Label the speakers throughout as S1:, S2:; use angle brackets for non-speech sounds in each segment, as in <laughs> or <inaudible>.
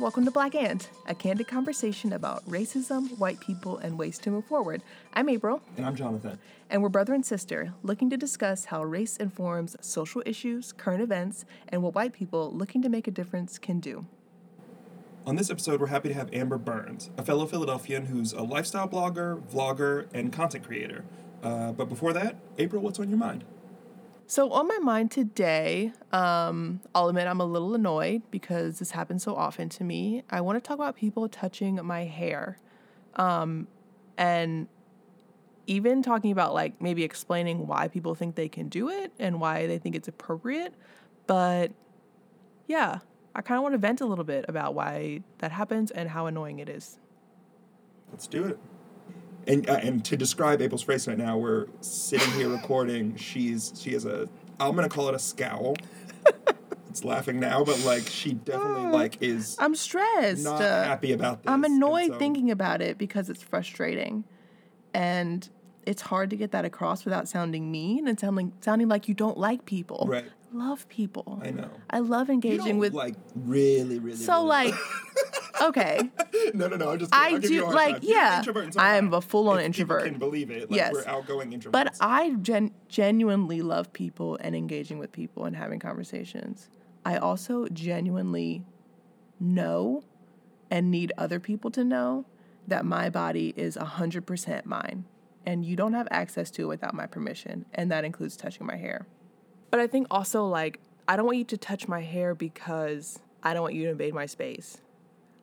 S1: Welcome to Black Ant, a candid conversation about racism, white people, and ways to move forward. I'm April.
S2: And I'm Johnathan.
S1: And we're brother and sister, looking to discuss how race informs social issues, current events, and what white people looking to make a difference can do.
S2: On this episode, we're happy to have Amber Burns, a fellow Philadelphian who's a lifestyle blogger, vlogger, and content creator. Uh, but before that, April, what's on your mind?
S1: So, on my mind today, um, I'll admit I'm a little annoyed because this happens so often to me. I want to talk about people touching my hair. Um, and even talking about like maybe explaining why people think they can do it and why they think it's appropriate. But yeah, I kind of want to vent a little bit about why that happens and how annoying it is.
S2: Let's do it. And uh, and to describe April's face right now, we're sitting here recording. <laughs> She's she has a I'm gonna call it a scowl. <laughs> it's laughing now, but like she definitely like is.
S1: I'm stressed.
S2: Not uh, happy about this.
S1: I'm annoyed so, thinking about it because it's frustrating, and it's hard to get that across without sounding mean and sounding sounding like you don't like people.
S2: Right.
S1: Love people.
S2: I know.
S1: I love engaging with
S2: like really, really.
S1: So
S2: really
S1: like. <laughs> okay.
S2: no, no, no. I'm just.
S1: Kidding. I do like yeah. I am a full on introvert.
S2: Can believe it. Like,
S1: yes,
S2: we're outgoing introverts.
S1: But I gen- genuinely love people and engaging with people and having conversations. I also genuinely know and need other people to know that my body is 100% mine and you don't have access to it without my permission and that includes touching my hair. But I think also like I don't want you to touch my hair because I don't want you to invade my space.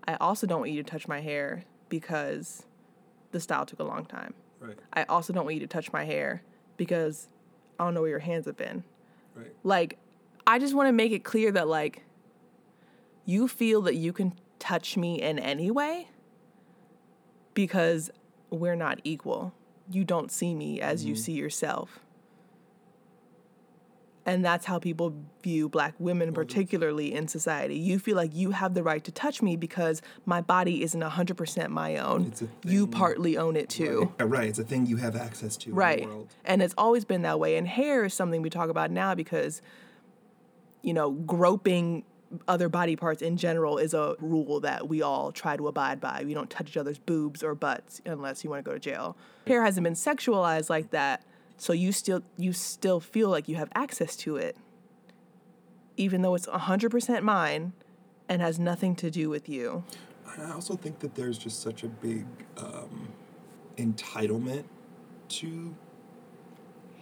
S1: I also don't want you to touch my hair because the style took a long time.
S2: Right.
S1: I also don't want you to touch my hair because I don't know where your hands have been.
S2: Right.
S1: Like, I just want to make it clear that, like, you feel that you can touch me in any way because we're not equal. You don't see me as mm-hmm. you see yourself and that's how people view black women mm-hmm. particularly in society you feel like you have the right to touch me because my body isn't 100% my own you partly own it too
S2: right. right. it's a thing you have access to
S1: right and it's always been that way and hair is something we talk about now because you know groping other body parts in general is a rule that we all try to abide by. We don't touch each other's boobs or butts unless you want to go to jail. Hair hasn't been sexualized like that so you still you still feel like you have access to it even though it's 100% mine and has nothing to do with you.
S2: I also think that there's just such a big um, entitlement to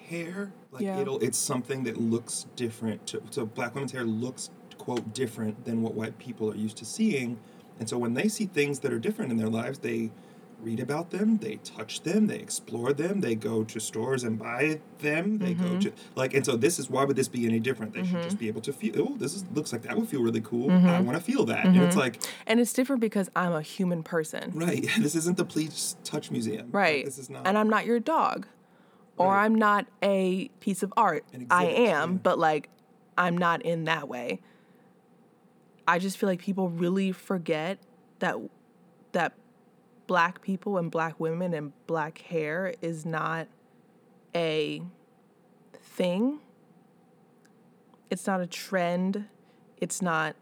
S2: hair. Like
S1: yeah.
S2: it'll it's something that looks different. To, so black women's hair looks quote different than what white people are used to seeing. And so when they see things that are different in their lives, they read about them, they touch them, they explore them, they go to stores and buy them, they mm-hmm. go to like and so this is why would this be any different? They mm-hmm. should just mm-hmm. be able to feel oh, this is looks like that would feel really cool. Mm-hmm. I want to feel that. And it's mm-hmm. like
S1: And it's different because I'm a human person.
S2: Right. <laughs> This isn't the please touch museum.
S1: Right.
S2: Like, this is not
S1: And I'm not your dog. Or. I'm not a piece of art. Exhibit, I am, yeah. but like I'm not in that way. I just feel like people really forget that that black people and black women and black hair is not a thing. It's not a trend. It's not,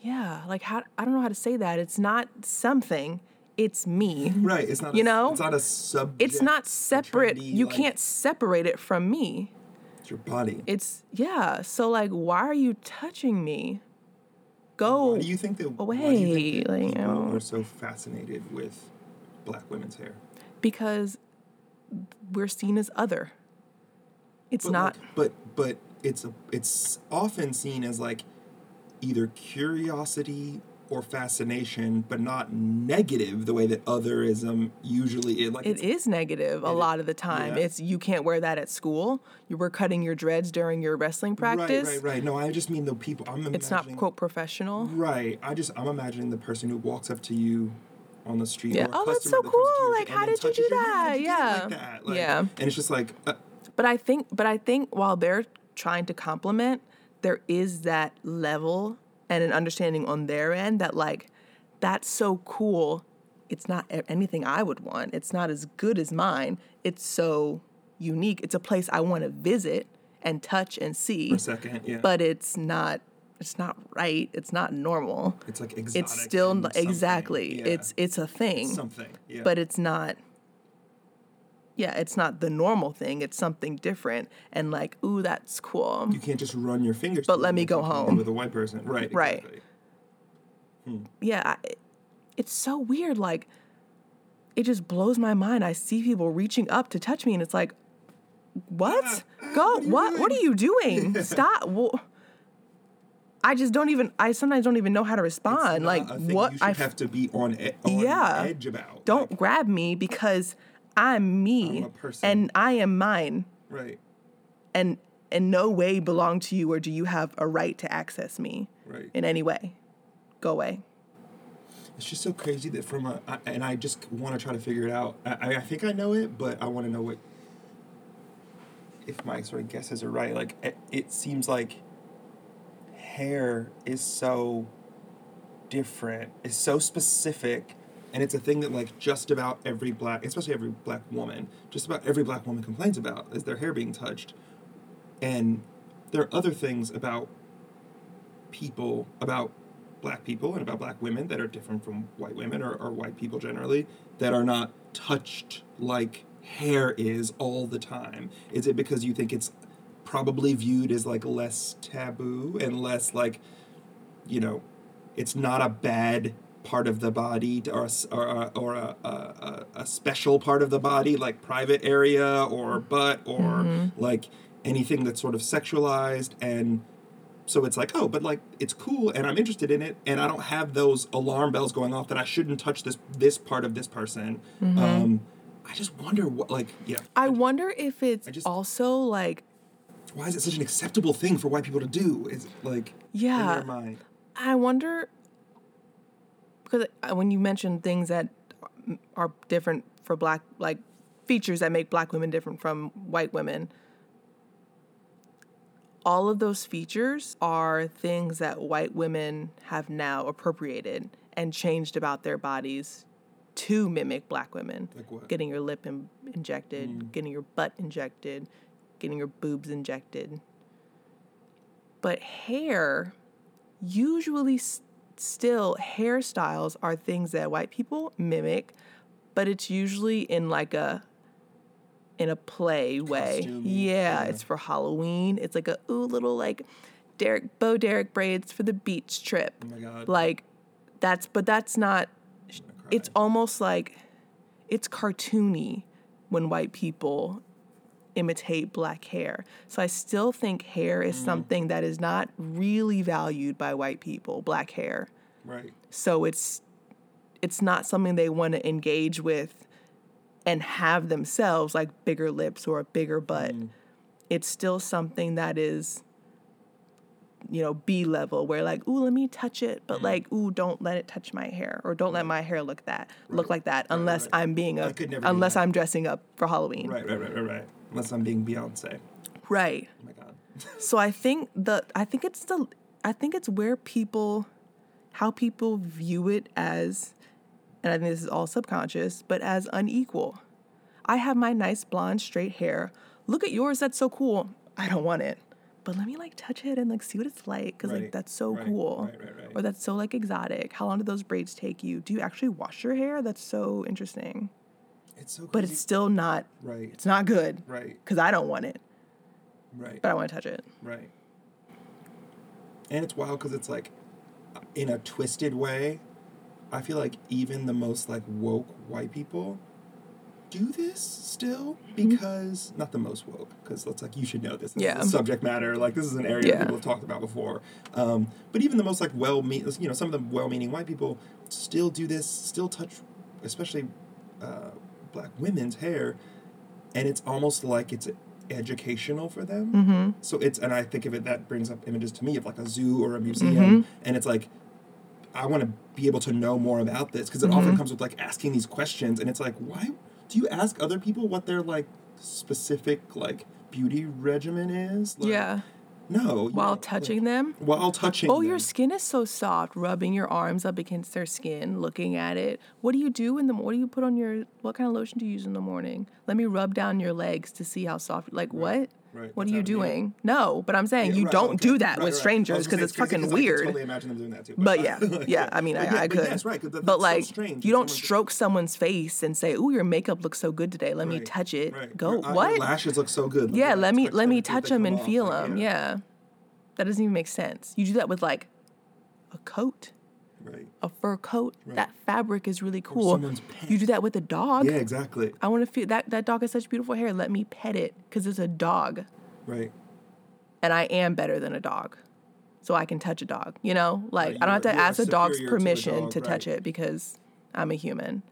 S1: yeah, like how, I don't know how to say that. It's not something. It's me.
S2: Right. It's not,
S1: you
S2: a,
S1: know,
S2: it's not a subject.
S1: It's not separate. Trendy, you like, can't separate it from me.
S2: It's your body.
S1: It's, yeah. So, like, why are you touching me? Go
S2: why do you think that
S1: away.
S2: Why do you think like, people know, are so fascinated with black women's hair?
S1: Because we're seen as other. It's
S2: but
S1: not.
S2: Like, but but it's a, it's often seen as like either curiosity or fascination, but not negative the way that otherism usually is. Like
S1: it is negative a lot of the time. Yeah. It's you can't wear that at school. You were cutting your dreads during your wrestling practice.
S2: Right, right, right. No, I just mean the people. I'm.
S1: It's not quote professional.
S2: Right. I just I'm imagining the person who walks up to you on the street.
S1: Yeah. oh, that's so cool. Like, how did you do that? Yeah.
S2: Like that? Like,
S1: yeah.
S2: And it's just like. Uh,
S1: but I think, but I think while they're trying to compliment, there is that level and an understanding on their end that like that's so cool. It's not anything I would want. It's not as good as mine. It's so unique. It's a place I want to visit and touch and see.
S2: For a second, yeah.
S1: But it's not it's not right. It's not normal.
S2: It's like exotic.
S1: It's still
S2: and
S1: n-
S2: something.
S1: exactly.
S2: Yeah.
S1: It's it's a thing.
S2: something. Yeah.
S1: but it's not yeah it's not the normal thing it's something different and like ooh that's cool
S2: you can't just run your fingers.
S1: But let me go home.
S2: with a white person. Right.
S1: Right.
S2: Exactly.
S1: yeah I, it's so weird like it just blows my mind i see people reaching up to touch me and it's like what
S2: Ah,
S1: go
S2: what are
S1: what what are you doing <laughs> stop Wha- i just don't even i sometimes don't even know how to respond like what
S2: you
S1: i
S2: have to be on, e- on
S1: Yeah.
S2: edge about.
S1: don't
S2: Like,
S1: grab me because i'm me
S2: I'm a person.
S1: and i am mine
S2: right.
S1: and in no way belong to you or do you have a right to access me
S2: Right.
S1: in any way go away
S2: It's just so crazy that from a, I, and I just want to try to figure it out. I, I think I know it, but I want to know what, if my sort of guesses are right. Like, it, it seems like hair is so different, is so specific, and it's a thing that, like, just about every black, especially every black woman, just about every black woman complains about is their hair being touched. And there are other things about people, about black people and about black women that are different from white women or, or white people generally that are not touched like hair is all the time? Is it because you think it's probably viewed as like less taboo and less like, you know, it's not a bad part of the body or a, or a, or a, a, a, special part of the body like private area or butt or like anything that's sort of sexualized and so it's like, oh, but like it's cool and I'm interested in it and I don't have those alarm bells going off that I shouldn't touch this this part of this person. Um, I just wonder what like yeah.
S1: I wonder if it's
S2: I just-
S1: also like,
S2: Why is it such an acceptable thing for white people to do? Is it like
S1: Yeah.
S2: in their mind?
S1: I wonder because uh, when you mention things that are different for black, like features that make black women different from white women, all of those features are things that white women have now appropriated and changed about their bodies to mimic black women.
S2: Like?
S1: Getting your lip in- injected, getting your butt injected, getting your boobs injected. But hair, usually s- still hairstyles are things that white people mimic, but it's usually in like a in a play way. Yeah,
S2: yeah.
S1: it's for Halloween. It's like a ooh little like Derek Bo Derek braids for the beach trip.
S2: Oh my god.
S1: Like that's but that's not
S2: I'm gonna cry.
S1: it's almost like it's cartoony when white people imitate black hair. So I still think hair is mm. something that is not really valued by white people, black hair.
S2: right.
S1: So it's it's not something they want to engage with and have themselves like bigger lips or a bigger butt. Mm. It's still something that is you know, B level where like, ooh, let me touch it, but mm. like, ooh, don't let it touch my hair or don't let my hair look that look like that unless
S2: right.
S1: I'm being a
S2: I could never
S1: unless. I'm dressing up for Halloween.
S2: Right, right, right, right, right. Unless I'm being Beyonce.
S1: Right.
S2: Oh my god. <laughs>
S1: So I think the I think it's the I think it's where people how people view it as and I think this is all subconscious, but as unequal. I have my nice blonde straight hair. Look at yours, that's so cool. I don't want it. But let me like touch it and like see what it's like cuz like that's so
S2: right,
S1: cool.
S2: right, right, right.
S1: Or that's so like exotic. How long do those braids take you? Do you actually wash your hair? That's so interesting.
S2: It's so crazy.
S1: But it's still not
S2: right,
S1: it's not good
S2: right,
S1: cuz I don't want it,
S2: right.
S1: but I want to touch it.
S2: Right. And it's wild because it's like, in a twisted way, I feel like even the most like woke white people do this still because not the most woke because it's like you should know this. This
S1: Yeah.
S2: subject matter. Like this is an area
S1: Yeah.
S2: people have talked about before. Um, but even the most like well mean, you know, some of the well-meaning white people still do this. Still touch, especially uh, black women's hair, and it's almost like it's educational for them.
S1: Mhm.
S2: So it's and I think of it that brings up images to me of like a zoo or a museum, and it's like I want to be able to know more about this because it often comes with like asking these questions, and it's like why do you ask other people what their like specific like beauty regimen is? Like,
S1: yeah.
S2: No.
S1: While touching them.
S2: While touching.
S1: Oh, your skin is so soft. Rubbing your arms up against their skin, looking at it. What do you do in the? What do you put on your? What kind of lotion do you use in the morning? Let me rub down your legs to see how soft. Like what?
S2: Right,
S1: What
S2: that's
S1: are you doing? No, but I'm saying
S2: Yeah,
S1: you
S2: right,
S1: don't
S2: okay.
S1: do that
S2: Right,
S1: with. Strangers because it's
S2: 'cause
S1: fucking
S2: I could
S1: weird.
S2: totally imagine them doing that too.
S1: But yeah, <laughs> <laughs> yeah. I mean,
S2: But
S1: I, I
S2: but
S1: could.
S2: yes, right. that-
S1: but
S2: so
S1: like,
S2: strange
S1: you don't stroke someone's face and say, "Ooh, your makeup looks so good today. Let me touch it." Go
S2: Your, uh, your lashes look so good.
S1: yeah, let me let me
S2: and see if
S1: touch them and feel them. Yeah. that doesn't even make sense. You do that with like a coat,
S2: Right.
S1: a fur coat.
S2: Right.
S1: That fabric is really cool.
S2: someone's
S1: You do that with a dog.
S2: Yeah, exactly.
S1: I want to feel that that dog has such beautiful hair. Let me pet it because it's a dog.
S2: Right.
S1: and I am better than a dog. So I can touch a dog, you know? Like
S2: Right,
S1: I don't have to ask a dog's
S2: superior to
S1: permission
S2: dog,
S1: to touch it because I'm a human.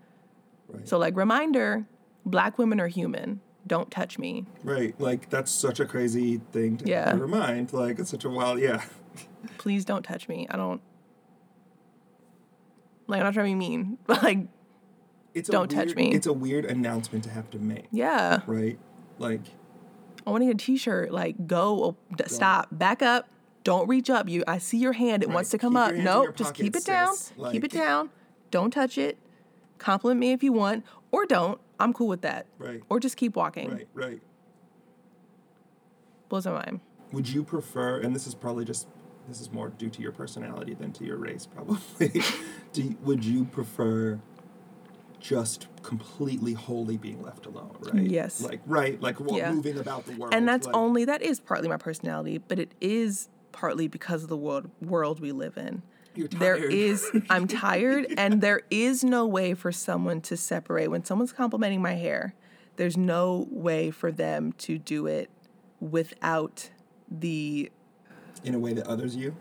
S2: Right.
S1: So like reminder, black women are human. Don't touch me.
S2: Right. Like that's such a crazy thing to,
S1: Yeah.
S2: to remind. Like it's such a wild. Yeah. <laughs>
S1: Please don't touch me. I don't like I'm not trying to be mean, <laughs> but like
S2: It's
S1: Don't
S2: a
S1: touch me.
S2: It's a weird announcement to have to make.
S1: yeah.
S2: Right. Like.
S1: I want to get a t-shirt like go oh, d- stop, back up. Don't reach up. You I see your hand. It wants to come
S2: Keep
S1: up. Nope, just keep it down.
S2: sis.
S1: keep it down. Don't touch it. Compliment me if you want or don't. I'm cool with that.
S2: Right.
S1: Or just keep walking.
S2: Right. Right.
S1: Blows my mind.
S2: Would you prefer? And this is probably just. This is more due to your personality than to your race, probably. <laughs> Do would you prefer just completely wholly being left alone, right?
S1: Yes.
S2: Like right, like
S1: Yeah.
S2: moving about the world.
S1: And that's
S2: like,
S1: only that is partly my personality, but it is partly because of the world world we live in.
S2: You're tired.
S1: is I'm <laughs> tired and there is no way for someone to separate when someone's complimenting my hair. There's no way for them to do it without the
S2: in a way that others you.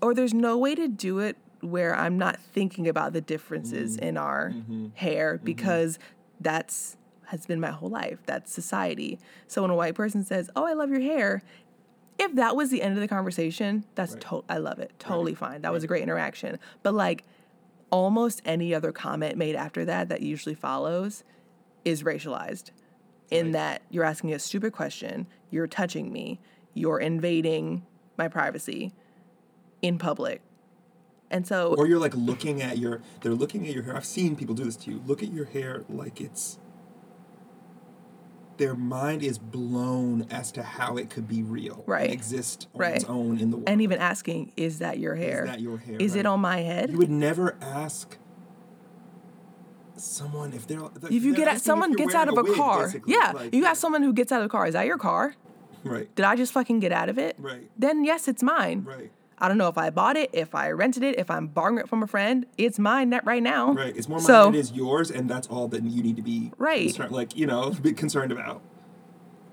S1: or there's no way to do it where I'm not thinking about the differences mm-hmm. in our mm-hmm. hair mm-hmm. because that's has been my whole life. That's society. So when a white person says, "Oh, I love your hair," if that was the end of the conversation, that's to- I love it. Totally fine. That was a great interaction. But like almost any other comment made after that that usually follows is racialized in
S2: Right.
S1: that you're asking a stupid question, you're touching me, you're invading my privacy in public. And so
S2: Or you're like looking at your. They're looking at your hair. I've seen people do this to you. Look at your hair like it's. Their mind is blown as to how it could be real,
S1: Right.
S2: And exist on
S1: Right.
S2: its own in the world.
S1: and even asking, is that your hair?
S2: that your hair,
S1: Is it on my head?
S2: You would never ask someone if they're.
S1: If you
S2: they're
S1: get out,
S2: if
S1: someone gets out of
S2: wearing
S1: a
S2: wig,
S1: car. Yeah,
S2: Like,
S1: you got someone who gets out of a car. Is that your car?
S2: Right.
S1: Did I just fucking get out of it?
S2: Right.
S1: Then yes, it's mine.
S2: Right.
S1: I don't know if I bought it, if I rented it, if I'm borrowing it from a friend. It's mine net right now.
S2: Right. It's more mine
S1: So-
S2: than it is yours, and that's all that you need to be
S1: Right.
S2: concerned, like you know, <laughs> be concerned about.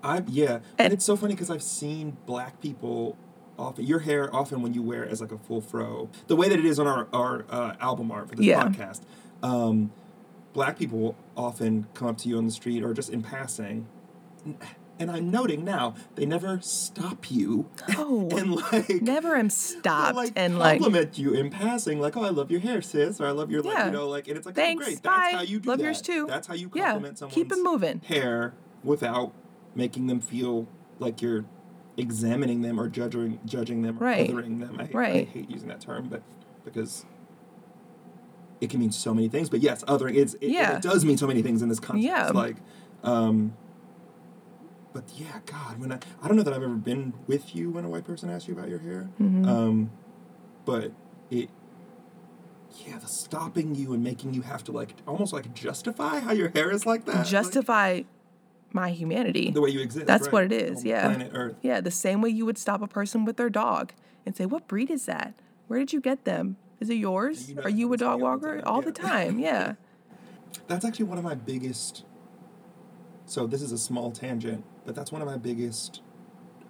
S2: I yeah, and,
S1: And-
S2: it's so funny because I've seen black people often your hair often when you wear it as like a full fro, the way that it is on our our uh, album art for this
S1: Yeah.
S2: podcast. Um, black people often come up to you on the street or just in passing, and I'm noting now they never stop you
S1: Oh, <laughs>
S2: and like
S1: never am stopped
S2: like
S1: and like
S2: compliment you in passing, like, "Oh, I love your hair, sis," or "I love your, like, you know, like," and it's like,
S1: Thanks,
S2: "Oh, great,
S1: bye.
S2: that's how you do
S1: Love
S2: that.
S1: yours too.
S2: That's how you
S1: Yeah,
S2: compliment someone's
S1: keep it moving.
S2: hair without making them feel like you're examining them or judging judging them or
S1: Right.
S2: othering them. I, I hate using that term, but because it can mean so many things. But yes, othering it's it,
S1: Yeah.
S2: it does mean so many things in this context.
S1: Yeah.
S2: Like, um, but yeah, God, when I I don't know that I've ever been with you when a white person asks you about your hair.
S1: Mm-hmm.
S2: Um, but it, yeah, the stopping you and making you have to like almost like justify how your hair is like that. like,
S1: justify my humanity.
S2: the way you exist.
S1: That's
S2: right,
S1: what it is,
S2: on
S1: yeah.
S2: Planet Earth.
S1: Yeah, the same way you would stop a person with their dog and say, "What breed is that? Where did you get them? Is it yours?
S2: You know
S1: Are you a dog
S2: me all the
S1: walker?"
S2: time,
S1: All
S2: yeah.
S1: the time. Yeah. <laughs>
S2: That's actually one of my biggest. So this is a small tangent, but that's one of my biggest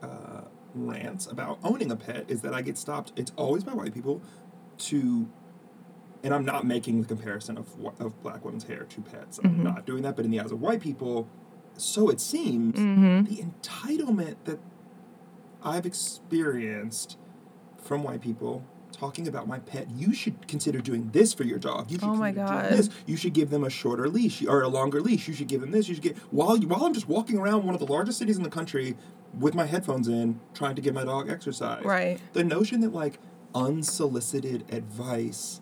S2: uh, rants about owning a pet is that I get stopped. It's always by white people to, and I'm not making the comparison of of black women's hair to pets. I'm
S1: Mm-hmm.
S2: not doing that. But in the eyes of white people, so it seems
S1: Mm-hmm.
S2: the entitlement that I've experienced from white people talking about my pet. You should consider doing this for your dog. You should
S1: Oh my God.
S2: this. You should give them a shorter leash or a longer leash. You should give them this. You should get while you, while I'm just walking around one of the largest cities in the country with my headphones in, trying to give my dog exercise.
S1: Right.
S2: The notion that like unsolicited advice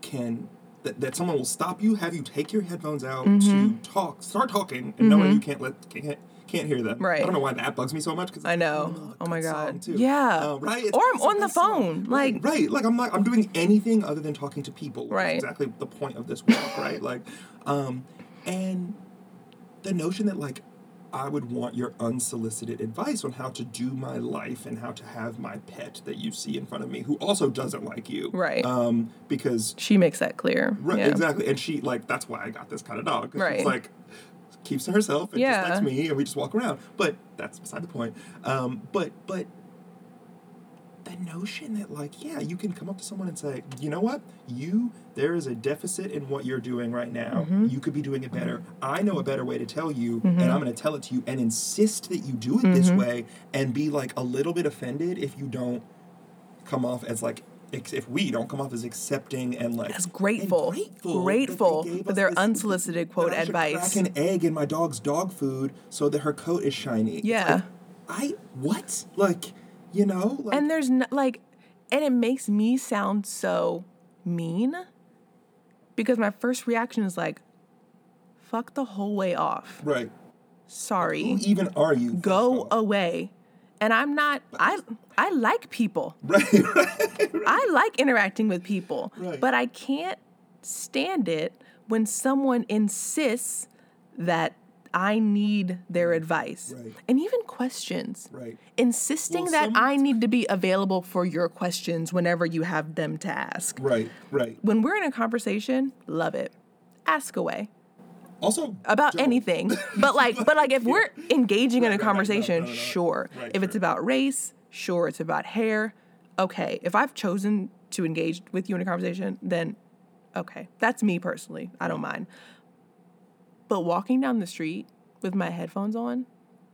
S2: can that, that someone will stop you, have you take your headphones out
S1: Mm-hmm.
S2: to talk, start talking, and knowing you can't let can't can't hear them.
S1: Right.
S2: I don't know why that bugs me so much. Cause
S1: I know.
S2: like,
S1: Oh my God. Yeah.
S2: Uh, right. It's
S1: Or I'm
S2: it's
S1: on the
S2: song.
S1: phone, like-
S2: right. Like I'm not. I'm doing anything other than talking to people.
S1: Right.
S2: Exactly the point of this walk. right. Like, um, and the notion that like I would want your unsolicited advice on how to do my life and how to have my pet that you see in front of me, who also doesn't like you.
S1: Right.
S2: Um, because
S1: She makes that clear.
S2: Right,
S1: yeah.
S2: exactly. And she like that's why I got this kind of dog.
S1: Right.
S2: She's like keeps to herself and
S1: Yeah.
S2: just me, and we just walk around. But that's beside the point. Um, but but the notion that like yeah, you can come up to someone and say, you know what, you there is a deficit in what you're doing right now.
S1: Mm-hmm.
S2: You could be doing it better. I know a better way to tell you, and I'm going to tell it to you, and insist that you do it this
S1: Mm-hmm.
S2: way, and be like a little bit offended if you don't come off as like if we don't come off as accepting and like
S1: As grateful.
S2: grateful,
S1: Grateful for their unsolicited quote advice.
S2: Crack an egg in my dog's dog food so that her coat is shiny.
S1: Yeah.
S2: like, I what like you know like,
S1: And there's no, like, and it makes me sound so mean because my first reaction is like, fuck the whole way off.
S2: right.
S1: Sorry.
S2: Who even are you?
S1: Go away. And I'm not, I, I like people. <laughs>
S2: Right, right.
S1: I like interacting with people,
S2: Right.
S1: but I can't stand it when someone insists that I need their advice
S2: Right.
S1: and even questions.
S2: Right.
S1: Insisting
S2: Well,
S1: that I need to be available for your questions whenever you have them to ask.
S2: Right, right.
S1: When we're in a conversation, love it. Ask away
S2: Also
S1: about anything. <laughs> But like but like if we're engaging in
S2: Right,
S1: a
S2: right, right. No,
S1: conversation,
S2: no, no.
S1: sure.
S2: Right,
S1: if it's about race, sure. It's about hair, okay. If I've chosen to engage with you in a conversation, then okay. That's me personally. I don't mind. But walking down the street with my headphones on,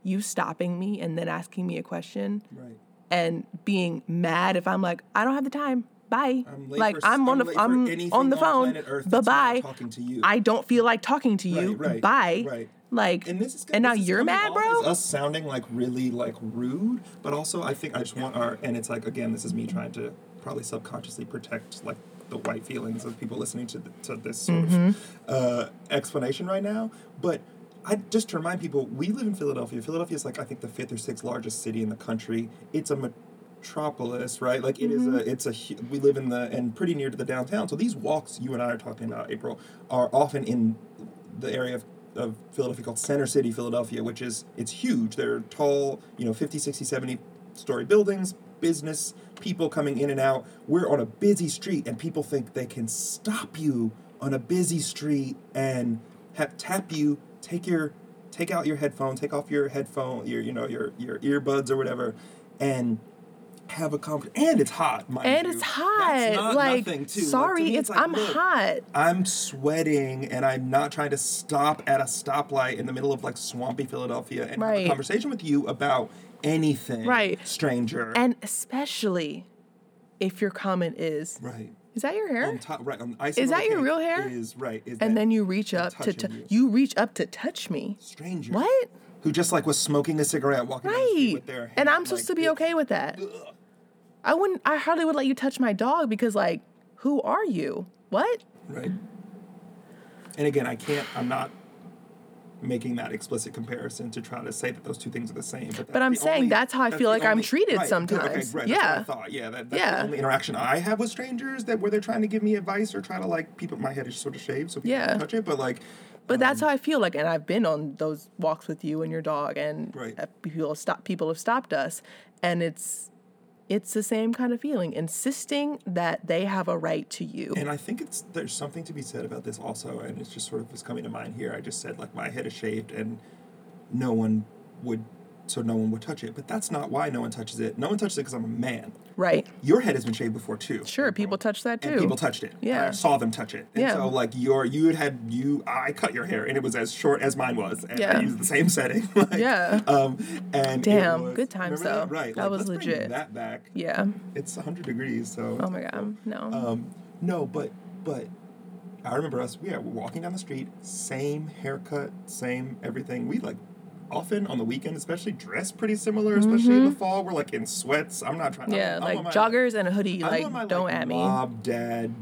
S1: you stopping me and then asking me a question
S2: Right.
S1: and being mad if I'm like, I don't have the time. Bye.
S2: I'm
S1: like
S2: for-
S1: I'm on
S2: I'm
S1: the I'm on the phone. Bye bye.
S2: talking to you.
S1: I don't feel like talking to you.
S2: Right, right,
S1: Bye.
S2: right.
S1: Like
S2: And this is
S1: and now
S2: this is
S1: you're mad, bro.
S2: Us sounding like really like rude, but also I think I just want our and it's like again this is me trying to probably subconsciously protect like the white feelings of people listening to th- to this sort
S1: Mm-hmm.
S2: of uh, explanation right now. But I just to remind people, we live in Philadelphia. Philadelphia is like I think the fifth or sixth largest city in the country. It's a metropolis, right? Like it is
S1: Mm-hmm.
S2: a it's a we live in the and pretty near to the downtown. So these walks you and I are talking about, April, are often in the area of, of Philadelphia called Center City, Philadelphia, which is it's huge. They're tall, you know, 50, 60, 70 story buildings, business, people coming in and out. We're on a busy street and people think they can stop you on a busy street and ha- tap you, take your take out your headphone, take off your headphone, your you know, your your earbuds or whatever and have a conversation. And it's hot, mind
S1: and
S2: you.
S1: it's hot. like
S2: nothing, too. Like,
S1: sorry,
S2: me,
S1: it's,
S2: like,
S1: I'm
S2: look,
S1: hot.
S2: I'm sweating and I'm not trying to stop at a stoplight in the middle of like swampy Philadelphia and have a conversation with you about anything,
S1: Right.
S2: stranger.
S1: And especially if your comment is,
S2: right.
S1: is that your hair?
S2: On top, right.
S1: Is that your real hair?
S2: Is right. Is
S1: and then you reach up to,
S2: you.
S1: you reach up to touch me.
S2: stranger.
S1: What?
S2: Who just like was smoking a cigarette, walking down the street
S1: Right.
S2: with their
S1: And I'm supposed
S2: like,
S1: to be okay with that. I wouldn't I hardly would let you touch my dog because like, who are you? What?
S2: Right. And again, I can't. I'm not making that explicit comparison to try to say that those two things are the same. But,
S1: But I'm saying
S2: only-
S1: that's how I feel
S2: the
S1: like I'm treated
S2: right, good, okay,
S1: sometimes.
S2: right,
S1: Yeah.
S2: That's what I thought. Yeah. That, that's
S1: Yeah.
S2: the only interaction I have with strangers that where they're trying to give me advice or try to like people. My head is sort of shaved, so people
S1: Yeah.
S2: can touch it. But like,
S1: But that's
S2: Um,
S1: how I feel like, and I've been on those walks with you and your dog, and
S2: Right.
S1: uh, people have stopped. People have stopped us, and it's it's the same kind of feeling, insisting that they have a right to you.
S2: And I think it's there's something to be said about this also, and it's just sort of was coming to mind here. I just said like my head is shaved, and no one would, so no one would touch it. But that's not why no one touches it. No one touches it because I'm a man.
S1: Right?
S2: Your head has been shaved before too.
S1: Sure, people touch that
S2: And
S1: too.
S2: people touched it.
S1: Yeah.
S2: I saw them touch it. And
S1: Yeah.
S2: so like your you had had you I cut your hair and it was as short as mine was. And
S1: Yeah.
S2: I used the same setting. <laughs> like,
S1: Yeah.
S2: Um and
S1: Damn,
S2: was-
S1: good times,
S2: remember that?
S1: though.
S2: Right.
S1: That
S2: like,
S1: was legit.
S2: that back.
S1: yeah.
S2: It's 100 degrees, so
S1: Oh my god. No.
S2: um, no, but but I remember us. Yeah, we're walking down the street, same haircut, same everything. We like often on the weekend, especially dress pretty similar. Especially in the fall, we're like in sweats. I'm not trying.
S1: Mm-hmm. yeah,
S2: I'm,
S1: like
S2: I'm on my-
S1: joggers and a hoodie.
S2: I'm
S1: like,
S2: my,
S1: don't
S2: like,
S1: at me.
S2: Mob dad,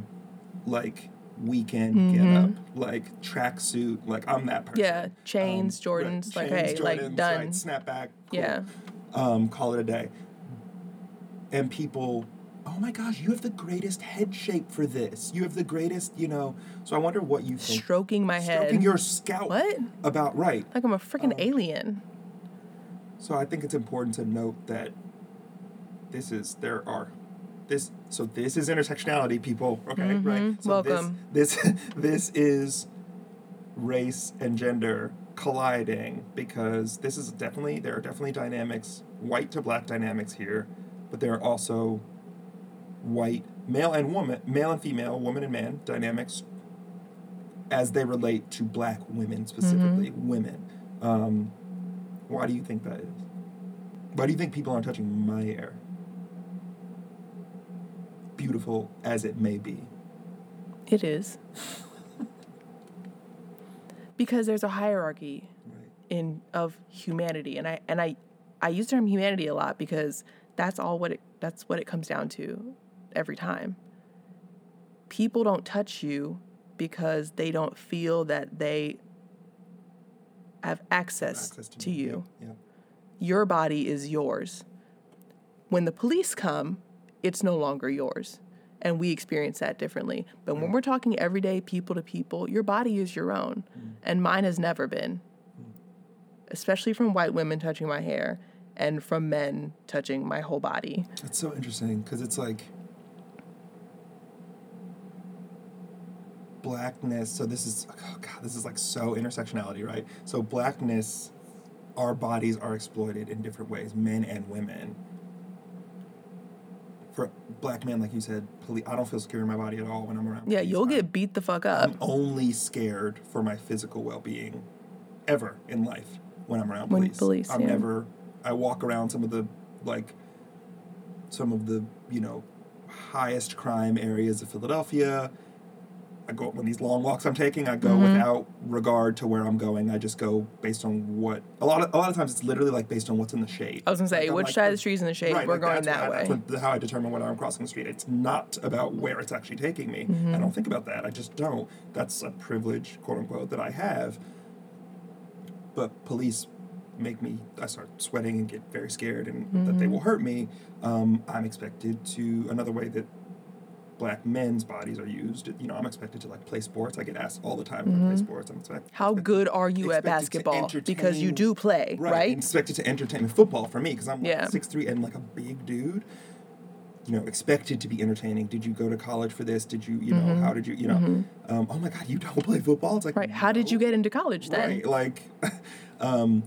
S2: like weekend get up, like tracksuit, like I'm that person.
S1: Mm-hmm. Yeah, chains, Jordans, like, hey, like,
S2: Jordans,
S1: done.
S2: right, snapback. cool.
S1: Yeah.
S2: Um, call it a day. And people, oh my gosh, you have the greatest head shape for this. You have the greatest, you know. So I wonder what you think.
S1: Stroking my head.
S2: Stroking your scalp.
S1: What?
S2: About right.
S1: like I'm a freaking alien.
S2: So I think it's important to note that this is there are this so this is intersectionality people okay right so
S1: Mm-hmm. Welcome.
S2: this this <laughs> this is race and gender colliding because this is definitely there are definitely dynamics white to black dynamics here but there are also white male and woman male and female woman and man dynamics as they relate to black women specifically women. Um, why do you think that is? Why do you think people aren't touching my hair? Beautiful as it may be.
S1: It is. <laughs> because there's a hierarchy
S2: right.
S1: in of humanity and I and I I use the term humanity a lot because that's all what it that's what it comes down to every time. People don't touch you because they don't feel that they have access,
S2: access to,
S1: to you.
S2: yeah, yeah.
S1: Your body is yours. When the police come, it's no longer yours. And we experience that differently. But when we're talking everyday people to people, your body is your own. Mm. And mine has never been. Mm. Especially from white women touching my hair and from men touching my whole body.
S2: It's so interesting because it's like blackness. So this is oh god, this is like so intersectionality, right? So blackness, our bodies are exploited in different ways, men and women. For black men, like you said, police, I don't feel secure in my body at all when I'm around.
S1: Yeah, you'll
S2: I'm-
S1: get beat the fuck up.
S2: I'm only scared for my physical well-being, ever in life when I'm around
S1: When
S2: police.
S1: police,
S2: I'm
S1: yeah.
S2: never. I walk around some of the like, some of the you know, highest crime areas of Philadelphia. I go on these long walks I'm taking. I go
S1: Mm-hmm.
S2: without regard to where I'm going. I just go based on what. A lot of a lot of times it's literally like based on what's in the shade.
S1: I was gonna say,
S2: Like,
S1: which
S2: like,
S1: side of the street's in the shade?
S2: Right,
S1: we're
S2: like,
S1: going that
S2: what I-
S1: way.
S2: That's what, how I determine whether I'm crossing the street. It's not about where it's actually taking me.
S1: Mm-hmm.
S2: I don't think about that. I just don't. That's a privilege, quote unquote, that I have. But police make me. I start sweating and get very scared, and that
S1: Mm-hmm.
S2: they will hurt me. Um, I'm expected to another way that black men's bodies are used. You know, I'm expected to like play sports. I get asked all the time if I play sports. I'm expected.
S1: Mm-hmm. How good are you at basketball? Because you do play,
S2: right?
S1: right?
S2: Expected to entertain football for me because I'm
S1: Yeah.
S2: six three and like a big dude. You know, expected to be entertaining. Did you go to college for this? Did you, you know, how did you, you know? Um, oh my God, you don't <laughs> play football? It's like
S1: Mm-hmm. Right. How did you get into college then?
S2: Right, like, <laughs> um,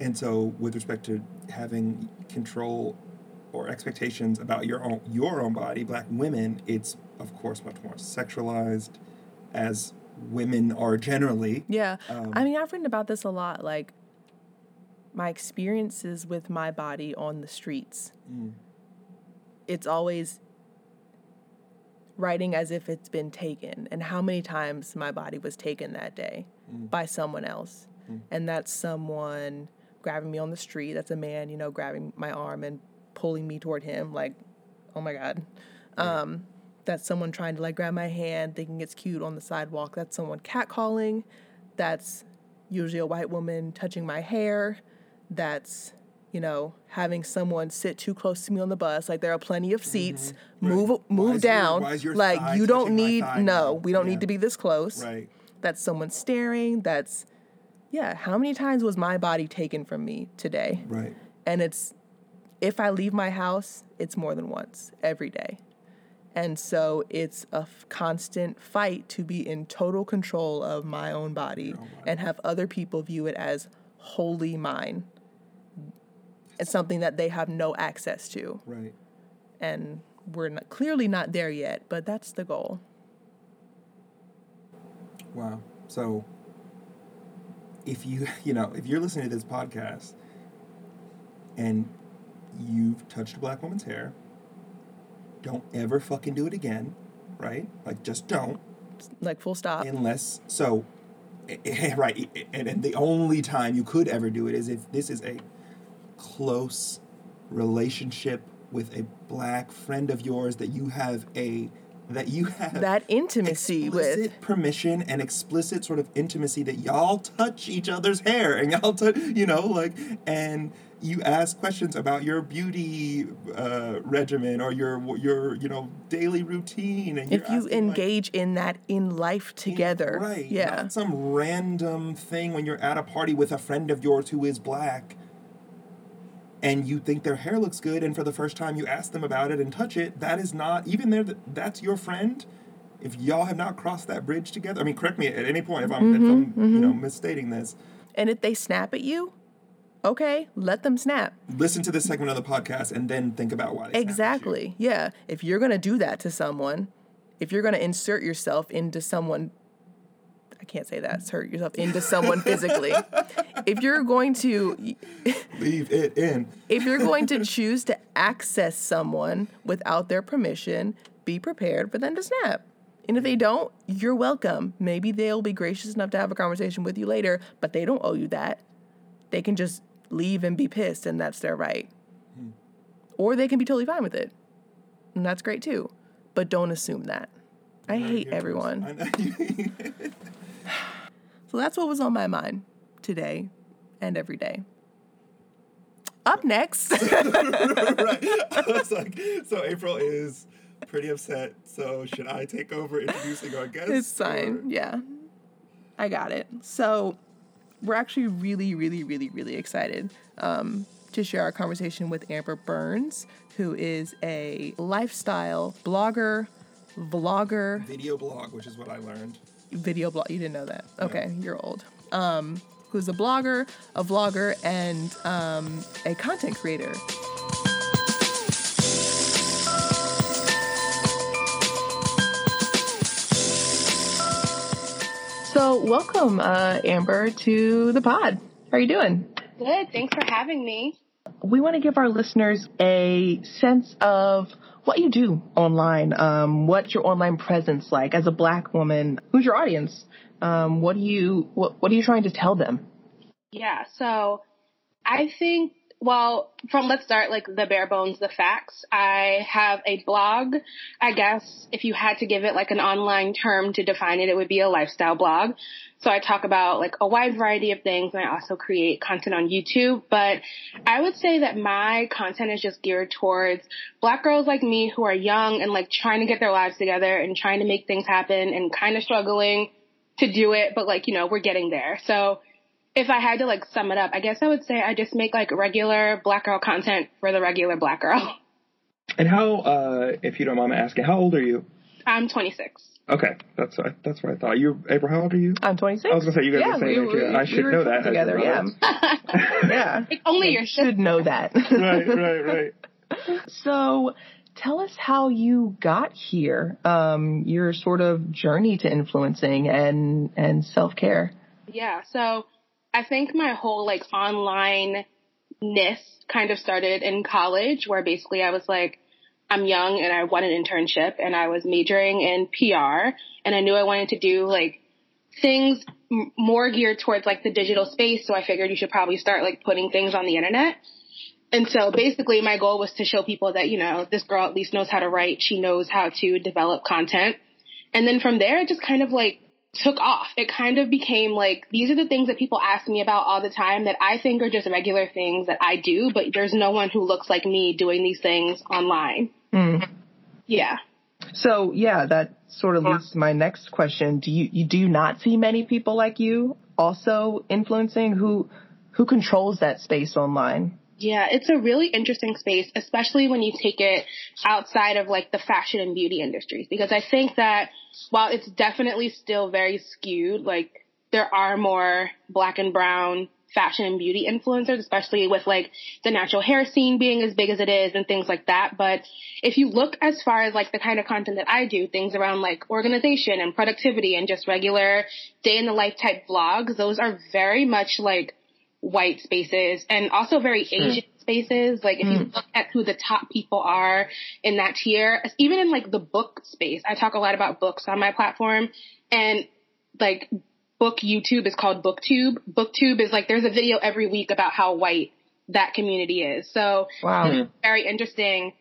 S2: and so with respect to having control or expectations about your own your own body, black women, it's of course much more sexualized, as women are generally.
S1: Yeah.
S2: Um,
S1: I mean, I've written about this a lot. Like, my experiences with my body on the streets.
S2: Mm.
S1: It's always writing as if it's been taken, and how many times my body was taken that day
S2: Mm.
S1: by someone else. And that's someone grabbing me on the street. That's a man, you know, grabbing my arm and pulling me toward him. Like, oh my God. Um, that's someone trying to like grab my hand, thinking it's cute on the sidewalk. That's someone catcalling. That's usually a white woman touching my hair. That's, you know, having someone sit too close to me on the bus. Like there are plenty of seats. Move
S2: Why
S1: move
S2: is your-
S1: down.
S2: is your
S1: like you don't need
S2: thigh
S1: no,
S2: now?
S1: we don't
S2: Yeah.
S1: need to be this close.
S2: Right.
S1: That's someone staring. That's yeah, how many times was my body taken from me today?
S2: Right.
S1: And it's if I leave my house, it's more than once every day. And so it's a f- constant fight to be in total control of my own body oh, and have other people view it as wholly mine. It's something that they have no access to.
S2: Right.
S1: And we're not, clearly not there yet, but that's the goal.
S2: Wow. So if you <laughs> you know, if you're listening to this podcast and you've touched a black woman's hair, don't ever fucking do it again, right? Like just don't
S1: Like full stop.
S2: unless so eh, eh, <laughs> right eh, and, and the only time you could ever do it is if this is a close relationship with a black friend of yours that you have a that you have
S1: That intimacy with.
S2: explicit
S1: with.
S2: permission and explicit sort of intimacy that y'all touch each other's hair and y'all touch, you know, like, and you ask questions about your beauty uh, regimen or your your you know daily routine and
S1: If you
S2: asking, like,
S1: engage in that in life together.
S2: right
S1: Yeah.
S2: not some random thing when you're at a party with a friend of yours who is black and you think their hair looks good and for the first time you ask them about it and touch it that is not even there that's your friend if y'all have not crossed that bridge together i mean correct me at any point if i'm, if I'm you know misstating this
S1: And if they snap at you, okay, let them snap.
S2: listen to this segment of the podcast and then think about why they snapped at you.
S1: Exactly. Yeah. If you're going to do that to someone, if you're going to insert yourself into someone, I can't say that, insert yourself into someone physically. If you're going to, <laughs>
S2: leave it in
S1: if you're going to choose to access someone without their permission, be prepared for them to snap. And if they don't, you're welcome. Maybe they'll be gracious enough to have a conversation with you later, but they don't owe you that. They can just leave and be pissed, and that's their right. Hmm. Or they can be totally fine with it. And that's great too. But don't assume that. I hate everyone.
S2: I. <sighs>
S1: So that's what was on my mind today and every day. Up next. <laughs>
S2: right. I was <laughs> like, so April is pretty upset. So should I take over introducing our guest?
S1: It's
S2: or-
S1: Yeah. I got it. So we're actually really, really, really, really excited um, to share our conversation with Amber Burns, who is a lifestyle blogger, vlogger,
S2: Video blog, which is what I learned.
S1: video blog. You didn't know that? Okay, you're old. Um, who's a blogger, a vlogger, and um, a content creator. So, welcome, uh, Amber, to the pod. How are you doing?
S3: Good. Thanks for having me.
S1: we want to give our listeners a sense of what you do online. Um, what's your online presence like as a black woman? Who's your audience? Um, what do you what, what are you trying to tell them?
S3: Yeah. So I think, well, from let's start like the bare bones, the facts. I have a blog. I guess if you had to give it like an online term to define it, it would be a lifestyle blog. So I talk about like a wide variety of things and I also create content on YouTube. But I would say that my content is just geared towards black girls like me who are young and like trying to get their lives together and trying to make things happen and kind of struggling to do it, but like, you know, we're getting there. So if I had to like sum it up, I guess I would say I just make like regular black girl content for the regular black girl. <laughs>
S4: And how, uh, if you don't mind me asking, how old are you?
S3: I'm 26.
S4: Okay, that's what that's what I thought. You, April, how old are you?
S1: I'm 26.
S4: I was gonna say you guys
S1: yeah,
S4: are the
S1: we,
S4: same age.
S1: we.
S4: I should
S1: were
S4: know that.
S1: together. Yeah, <laughs> yeah.
S3: Like <laughs> only your
S1: You should know that.
S4: that. right, right, right.
S1: So, tell us how you got here. Um, your sort of journey to influencing and and self care.
S3: Yeah. So I think my whole like online ness kind of started in college where basically I was like, I'm young and I want an internship and I was majoring in PR and I knew I wanted to do like things m- more geared towards like the digital space. So I figured you should probably start like putting things on the internet. And so basically my goal was to show people that, you know, this girl at least knows how to write. She knows how to develop content. And then from there, it just kind of like took off. It kind of became like, these are the things that people ask me about all the time that I think are just regular things that I do, but there's no one who looks like me doing these things online.
S1: Mm.
S3: Yeah.
S1: So yeah, that sort of leads to my next question. Do you, you do you not see many people like you also influencing who who controls that space online?
S3: Yeah, it's a really interesting space, especially when you take it outside of like the fashion and beauty industries. Because I think that while it's definitely still very skewed, like there are more black and brown fashion and beauty influencers, especially with like the natural hair scene being as big as it is and things like that. But if you look as far as like the kind of content that I do, things around like organization and productivity and just regular day in the life type vlogs, those are very much like white spaces and also very Asian spaces. Like if you hmm. look at who the top people are in that tier, even in like the book space, I talk a lot about books on my platform and like book YouTube is called BookTube. BookTube is like there's a video every week about how white that community is. So
S1: Wow.
S3: very interesting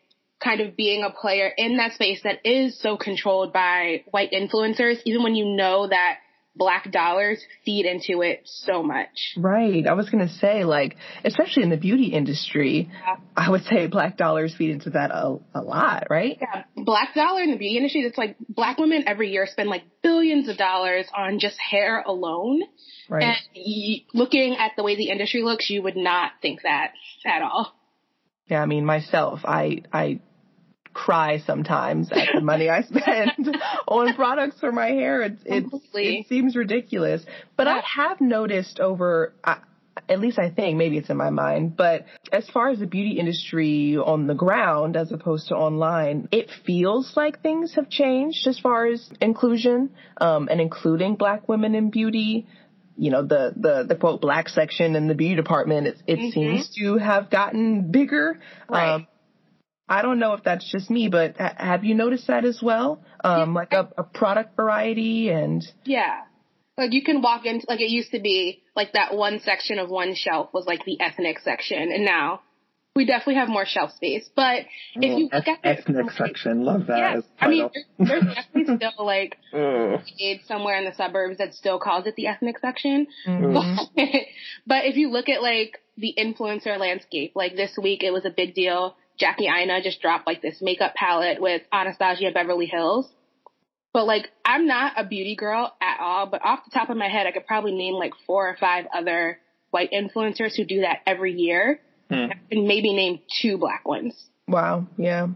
S3: kind of being a player in that space that is so controlled by white influencers, even when you know that black dollars feed into it so much.
S1: Right. I was going to say, like, especially in the beauty industry, yeah. I would say black dollars feed into that a, a lot, right?
S3: Yeah. Black dollar in the beauty industry, it's like black women every year spend like billions of dollars on just hair alone. Right. And y- looking at the way the industry looks, you would not think that at all.
S1: Yeah, I mean myself, I I cry sometimes at the money I spend <laughs> on products for my hair. It, seems ridiculous. But I have noticed over, at least I think, maybe it's in my mind, but as far as the beauty industry on the ground as opposed to online, it feels like things have changed as far as inclusion um, and including black women in beauty you know the the the quote black section in the beauty department it, it mm-hmm. seems to have gotten bigger
S3: right. Um,
S1: I don't know if that's just me, but ha- have you noticed that as well? Um, like a, a product variety and
S3: yeah, like you can walk into like it used to be like that one section of one shelf was like the ethnic section, and now we definitely have more shelf space. But if you
S2: look at ethnic it, section, love that. Yeah,
S3: I mean, there's, there's definitely <laughs> still like aid somewhere in the suburbs that still calls it the ethnic section. Mm-hmm. But, <laughs> but if you look at like the influencer landscape, like this week it was a big deal Jackie Aina just dropped like this makeup palette with Anastasia Beverly Hills. But like, I'm not a beauty girl at all, but off the top of my head, I could probably name like four or five other white influencers who do that every year. Hmm. And maybe name two black ones.
S1: Wow. Yeah.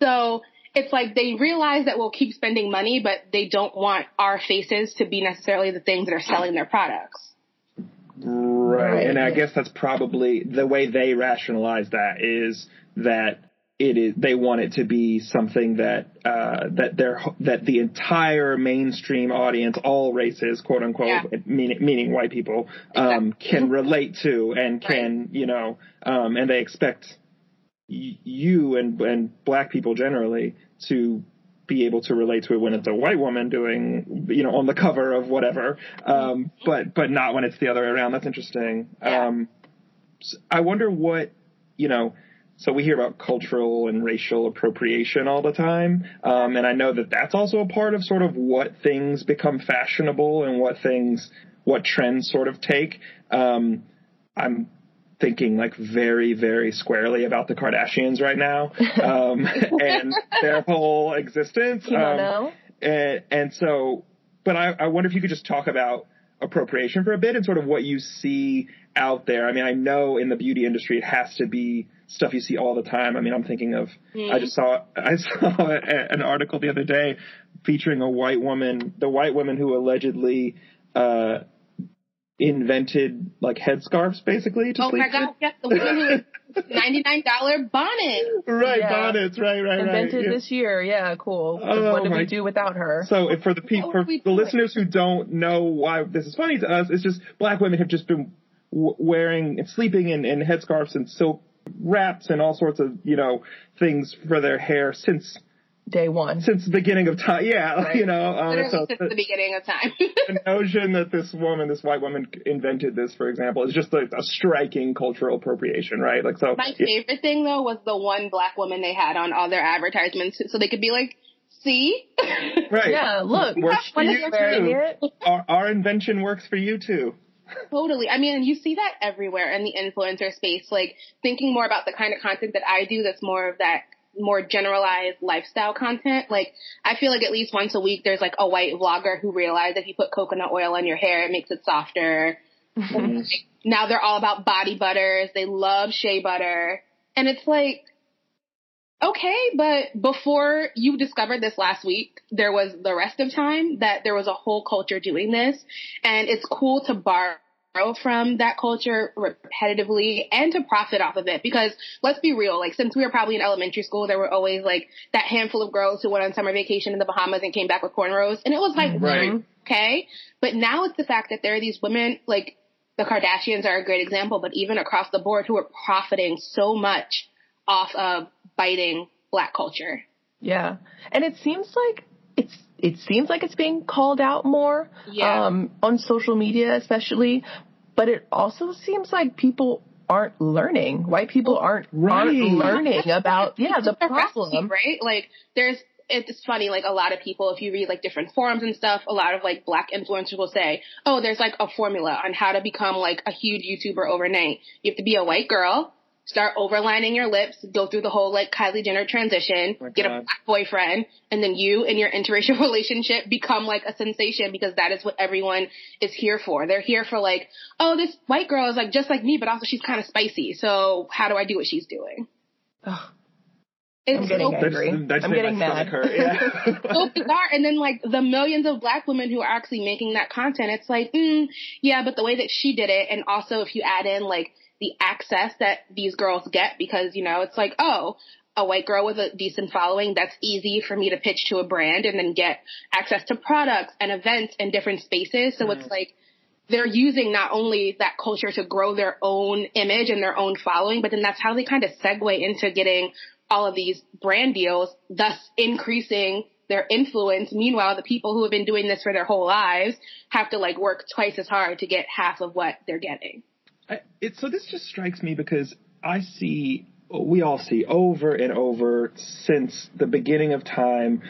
S3: So it's like they realize that we'll keep spending money, but they don't want our faces to be necessarily the things that are selling their products.
S2: Right. right. And I guess that's probably the way they rationalize that is that it is they want it to be something that uh, that they're that the entire mainstream audience, all races, quote unquote, yeah. meaning meaning white people, um, can relate to and can right. you know, um, and they expect y- you and and black people generally to be able to relate to it when it's a white woman doing you know on the cover of whatever, um, but but not when it's the other way around. That's interesting.
S3: Yeah. Um,
S2: I wonder what you know so we hear about cultural and racial appropriation all the time, um, and I know that that's also a part of sort of what things become fashionable and what things, what trends sort of take. Um, I'm thinking like very, very squarely about the Kardashians right now <laughs> um, and their whole existence.
S1: Um,
S2: and, and so, but I, I wonder if you could just talk about appropriation for a bit and sort of what you see out there. I mean, I know in the beauty industry it has to be stuff you see all the time. I mean, I'm thinking of mm. I just saw I <laughs> saw a, an article the other day featuring a white woman, the white woman who allegedly uh, invented like headscarves basically to
S3: oh
S2: sleep.
S3: Oh my god, yes, the woman who ninety nine dollar bonnet.
S2: Right, yeah. bonnets, right, right,
S1: Invented
S2: right.
S1: Yeah. this year, yeah, cool. Oh, what did my... we do without her?
S2: So for the people, for the listeners who don't know why this is funny to us, it's just black women have just been w- wearing and sleeping in, in headscarves and silk wraps and all sorts of you know things for their hair since
S1: day one.
S2: Since the beginning of time yeah <laughs> right. you know
S3: um, so since the, the, beginning of time. <laughs>
S2: the notion that this woman this white woman invented this for example is just like a striking cultural appropriation right? Like so
S3: my favorite thing though was the one black woman they had on all their advertisements so they could be like see? <laughs>
S2: Right.
S1: Yeah look. Works for you
S2: too. Our, our invention works for you too.
S3: Totally. I mean, you see that everywhere in the influencer space, like thinking more about the kind of content that I do that's more of that more generalized lifestyle content. Like, I feel like at least once a week there's like a white vlogger who realized if you put coconut oil on your hair, it makes it softer. Mm-hmm. now they're all about body butters. They love shea butter. And it's like, okay, but before you discovered this last week, there was the rest of time that there was a whole culture doing this. And it's cool to borrow from that culture repetitively and to profit off of it. Because let's be real, like since we were probably in elementary school, there were always like that handful of girls who went on summer vacation in the Bahamas and came back with cornrows. And it was like,
S2: right.
S3: Mm-hmm, okay. But now it's the fact that there are these women, like the Kardashians are a great example, but even across the board who are profiting so much off of biting black culture.
S1: Yeah. And it seems like it's it seems like it's being called out more
S3: yeah.
S1: um, on social media especially, but it also seems like people aren't learning. White people aren't
S2: Right.
S1: aren't learning about yeah the
S3: a recipe,
S1: problem.
S3: right? Like there's it's funny, like a lot of people, if you read like different forums and stuff, a lot of like black influencers will say, Oh, there's like a formula on how to become like a huge YouTuber overnight. You have to be a white girl, start overlining your lips, go through the whole like Kylie Jenner transition,
S2: My
S3: get a black boyfriend, and then you and your interracial <laughs> relationship become like a sensation because that is what everyone is here for. They're here for like, oh, this white girl is like just like me, but also she's kind of spicy. So how do I do what she's doing?
S1: Ugh,
S3: It's
S1: I'm getting
S3: so
S1: angry.
S2: That just
S1: I'm getting
S2: my
S1: mad.
S2: stomach. Yeah. <laughs>
S3: so bizarre. And then like the millions of black women who are actually making that content, it's like, mm, yeah, but the way that she did it, and also if you add in like the access that these girls get, because you know, it's like, oh, a white girl with a decent following, that's easy for me to pitch to a brand and then get access to products and events in different spaces. So it's like they're using not only that culture to grow their own image and their own following, but then that's how they kind of segue into getting all of these brand deals, thus increasing their influence. Meanwhile, the people who have been doing this for their whole lives have to like work twice as hard to get half of what they're getting.
S2: I, it, so this just strikes me because I see, we all see over and over since the beginning of time,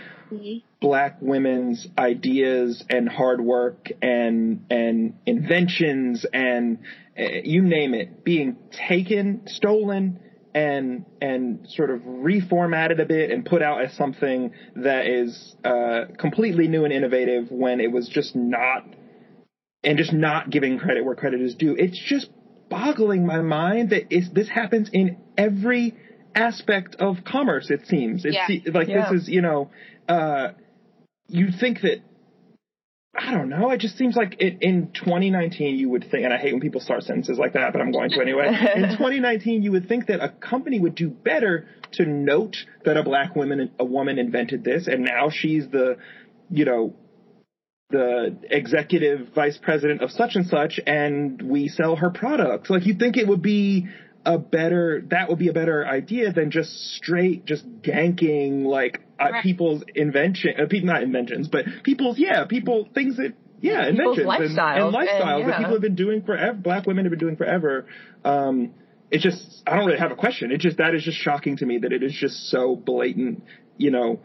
S2: black women's ideas and hard work and and inventions and uh, you name it being taken, stolen, and and sort of reformatted a bit and put out as something that is uh, completely new and innovative when it was just not and just not giving credit where credit is due. It's just boggling my mind that it's, this happens in every aspect of commerce. It seems. It's
S3: Yeah.
S2: like
S1: Yeah.
S2: this is you know. Uh, you think that I don't know. It just seems like it, in 2019 you would think, and I hate when people start sentences like that, but I'm going to anyway. <laughs> in 2019, you would think that a company would do better to note that a black woman, a woman invented this, and now she's the, you know, the executive vice president of such and such, and we sell her products. Like you'd think it would be a better, that would be a better idea than just straight, just ganking like uh,
S3: Right.
S2: people's invention, uh, people not inventions, but people's yeah, people things that yeah,
S1: People's
S2: inventions and,
S1: lifestyles,
S2: and lifestyles
S1: and,
S2: that people have been doing forever. Black women have been doing forever. Um, it's just I don't really have a question. It just that is just shocking to me that it is just so blatant. You know,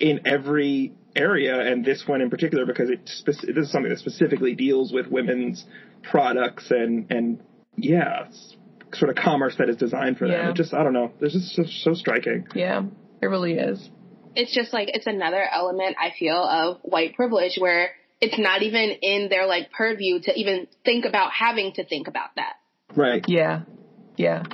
S2: in every area, and this one in particular because it spec- this is something that specifically deals with women's products and and yeah, it's sort of commerce that is designed for them.
S1: Yeah.
S2: It just I don't know. It's just so, so striking.
S1: Yeah, it really is.
S3: It's just like, it's another element I feel of white privilege where it's not even in their like purview to even think about having to think about that.
S2: Right.
S1: Yeah, yeah.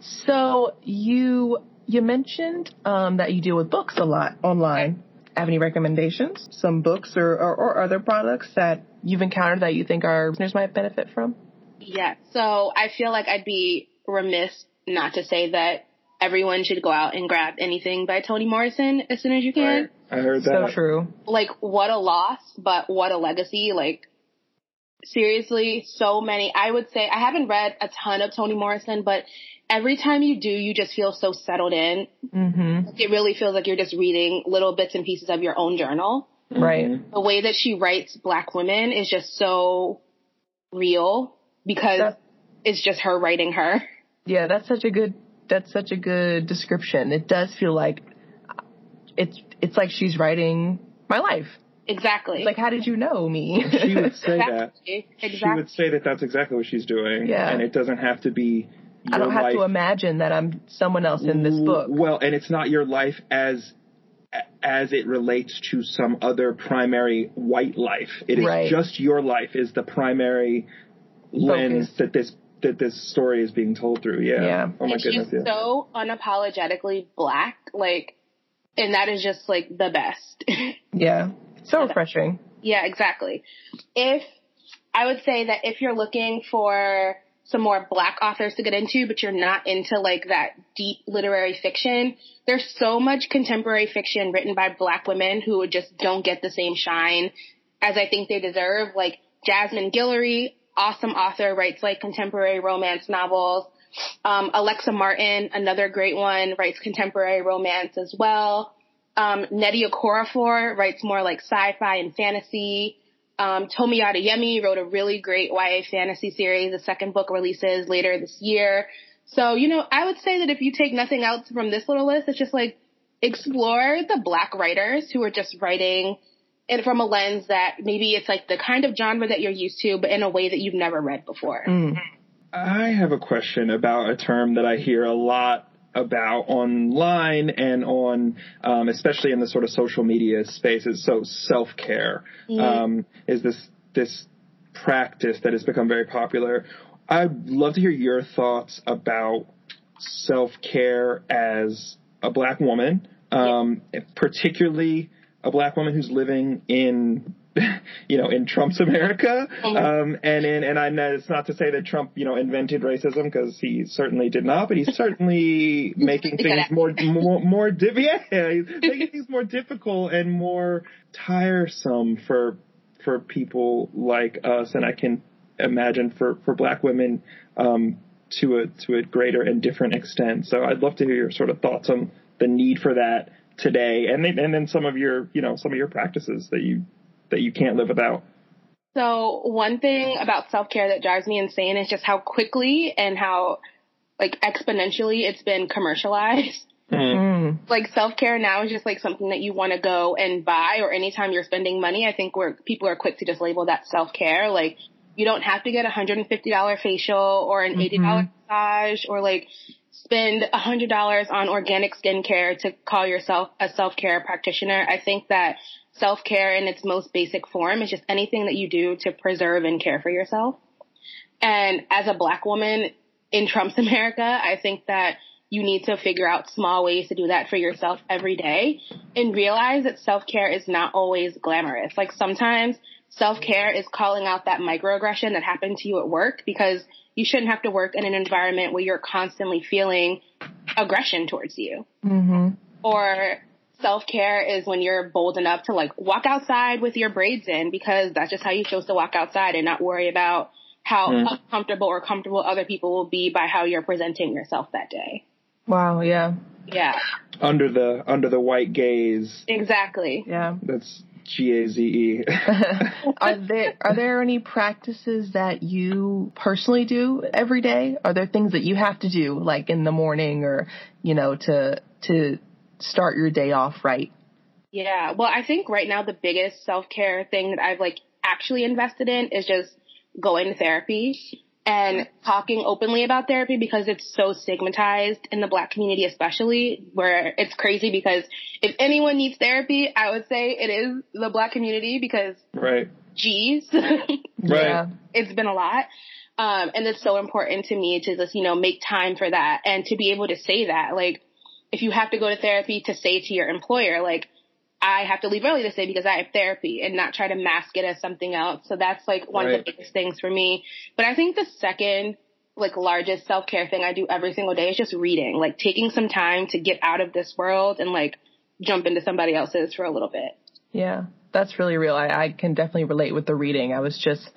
S1: So you you mentioned um, that you deal with books a lot online. Have any recommendations? Some books or, or, or other products that you've encountered that you think our listeners might benefit from?
S3: Yeah. So I feel like I'd be remiss not to say that everyone should go out and grab anything by Toni Morrison as soon as you can.
S2: I heard that.
S1: So true.
S3: Like, what a loss, but what a legacy. Like, seriously, so many. I would say I haven't read a ton of Toni Morrison, but every time you do, you just feel so settled in.
S1: Mm-hmm.
S3: It really feels like you're just reading little bits and pieces of your own journal.
S1: Right.
S3: The way that she writes black women is just so real because
S1: That-
S3: it's just her writing her.
S1: Yeah, that's such a good that's such a good description. It does feel like it's it's like she's writing my life.
S3: Exactly.
S1: Like, how did you know me?
S2: She would say <laughs> that.
S3: Exactly.
S2: She would say that that's exactly what she's doing.
S1: Yeah.
S2: And it doesn't have to be.
S1: I don't
S2: your
S1: have
S2: life.
S1: to imagine that I'm someone else in this book.
S2: Well, and it's not your life as as it relates to some other primary white life. It is
S1: Right.
S2: just your life is the primary lens that this that this story is being told through. Yeah.
S1: Yeah.
S2: Oh my
S3: and
S2: goodness.
S3: she's
S2: Yeah.
S3: so unapologetically black, like, and that is just like the best. <laughs>
S1: Yeah. So refreshing.
S3: yeah, exactly. If I would say that if you're looking for some more black authors to get into, but you're not into like that deep literary fiction, there's so much contemporary fiction written by black women who just don't get the same shine as I think they deserve. Like Jasmine Guillory, awesome author, writes like contemporary romance novels. Um, Alexa Martin, another great one, writes contemporary romance as well. Um, Nnedi Okorafor writes more like sci-fi and fantasy. Um, Tomi Adeyemi wrote a really great YA fantasy series. The second book releases later this year. So, you know, I would say that if you take nothing else from this little list, it's just like explore the black writers who are just writing it from a lens that maybe it's like the kind of genre that you're used to, but in a way that you've never read before.
S1: Mm.
S2: I have a question about a term that I hear a lot about online and on, um, especially in the sort of social media spaces. So self care um, is this this practice that has become very popular. I'd love to hear your thoughts about self care as a black woman, um, particularly a black woman who's living in <laughs> you know, in Trump's America. Um, and in, and I know it's not to say that Trump, you know, invented racism because he certainly did not, but he's <laughs> certainly making things more, <laughs> more, more, diff- yeah, he's making things more difficult and more tiresome for, for people like us. And I can imagine for, for black women, um, to a, to a greater and different extent. So I'd love to hear your sort of thoughts on the need for that today and then, and then some of your, you know, some of your practices that you that you can't live without?
S3: So one thing about self care that drives me insane is just how quickly and how like exponentially it's been commercialized. <laughs> Mm. Like self care now is just like something that you want to go and buy, or anytime you're spending money, I think where people are quick to just label that self care. Like you don't have to get a hundred and fifty dollar facial or an eighty dollar mm-hmm. massage or like spend a hundred dollars on organic skincare to call yourself a self care practitioner. I think that self care in its most basic form is just anything that you do to preserve and care for yourself. And as a black woman in Trump's <laughs> America, I think that you need to figure out small ways to do that for yourself every day and realize that self care is not always glamorous. Like sometimes self care is calling out that microaggression that happened to you at work because you shouldn't have to work in an environment where you're constantly feeling aggression towards you. Mm-hmm. Or self care is when you're bold enough to like walk outside with your braids in because that's just how you chose to walk outside and not worry about how mm. uncomfortable or comfortable other people will be by how you're presenting yourself that day.
S1: Wow, yeah.
S3: Yeah.
S2: Under the under the white gaze.
S3: Exactly.
S1: Yeah.
S2: That's G A Z E. <laughs>
S1: Are there are there any practices that you personally do every day? Are there things that you have to do like in the morning or, you know, to to start your day off right?
S3: Yeah. Well, I think right now the biggest self care thing that I've like actually invested in is just going to therapy and talking openly about therapy because it's so stigmatized in the black community, especially where it's crazy because if anyone needs therapy, I would say it is the black community because,
S2: right.
S3: geez, <laughs>
S2: right.
S3: it's been a lot. Um, and it's so important to me to just, you know, make time for that and to be able to say that, like, if you have to go to therapy to say to your employer, like, I have to leave early to say because I have therapy and not try to mask it as something else. So that's like one right. of the biggest things for me. But I think the second like largest self care thing I do every single day is just reading, like taking some time to get out of this world and like jump into somebody else's for a little bit.
S1: Yeah, that's really real. I, I can definitely relate with the reading. I was just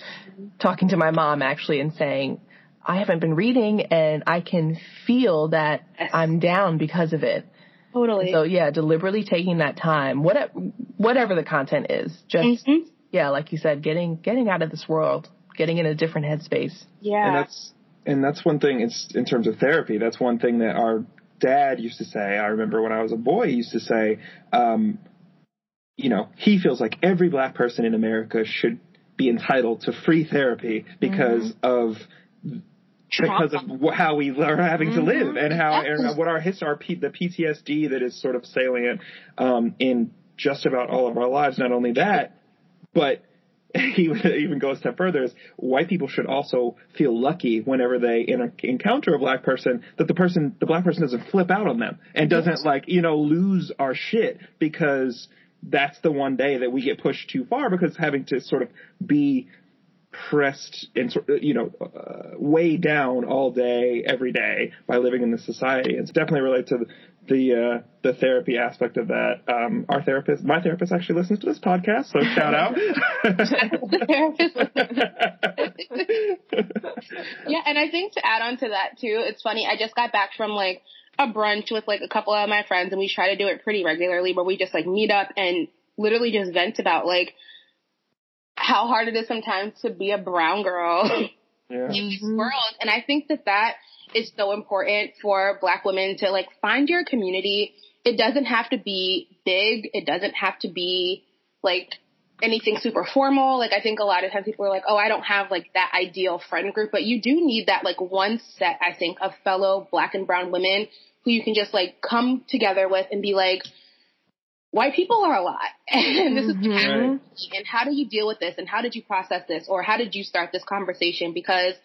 S1: talking to my mom actually and saying, I haven't been reading and I can feel that I'm down because of it.
S3: Totally.
S1: So yeah, deliberately taking that time, whatever, whatever the content is, just, mm-hmm. yeah, like you said, getting, getting out of this world, getting in a different headspace.
S3: Yeah.
S2: And that's, and that's one thing, it's in terms of therapy, that's one thing that our dad used to say. I remember when I was a boy, he used to say, um, you know, he feels like every black person in America should be entitled to free therapy because mm-hmm. of because of how we are having mm-hmm. to live and how and what our history, our P, the PTSD that is sort of salient um, in just about all of our lives. Not only that, but <laughs> he even goes a step further is white people should also feel lucky whenever they in, encounter a black person that the person the black person doesn't flip out on them and doesn't yes. like you know lose our shit because that's the one day that we get pushed too far because having to sort of be pressed and you know uh, way down all day every day by living in this society. It's definitely related to the the, uh, the therapy aspect of that. Um, our therapist my therapist actually listens to this podcast so shout out. <laughs>
S3: Yeah and i think to add on to that too it's funny i just got back from like a brunch with like a couple of my friends and we try to do it pretty regularly where we just like meet up and literally just vent about like how hard it is sometimes to be a brown girl <laughs>
S2: Yeah.
S3: in this mm-hmm. world. And I think that that is so important for black women to like find your community. It doesn't have to be big. It doesn't have to be like anything super formal. Like I think a lot of times people are like, oh, I don't have like that ideal friend group, but you do need that like one set, I think, of fellow black and brown women who you can just like come together with and be like, white people are a lot. <laughs> And this is
S1: Mhm.
S3: happening. and how do you deal with this? And how did you process this? Or how did you start this conversation? Because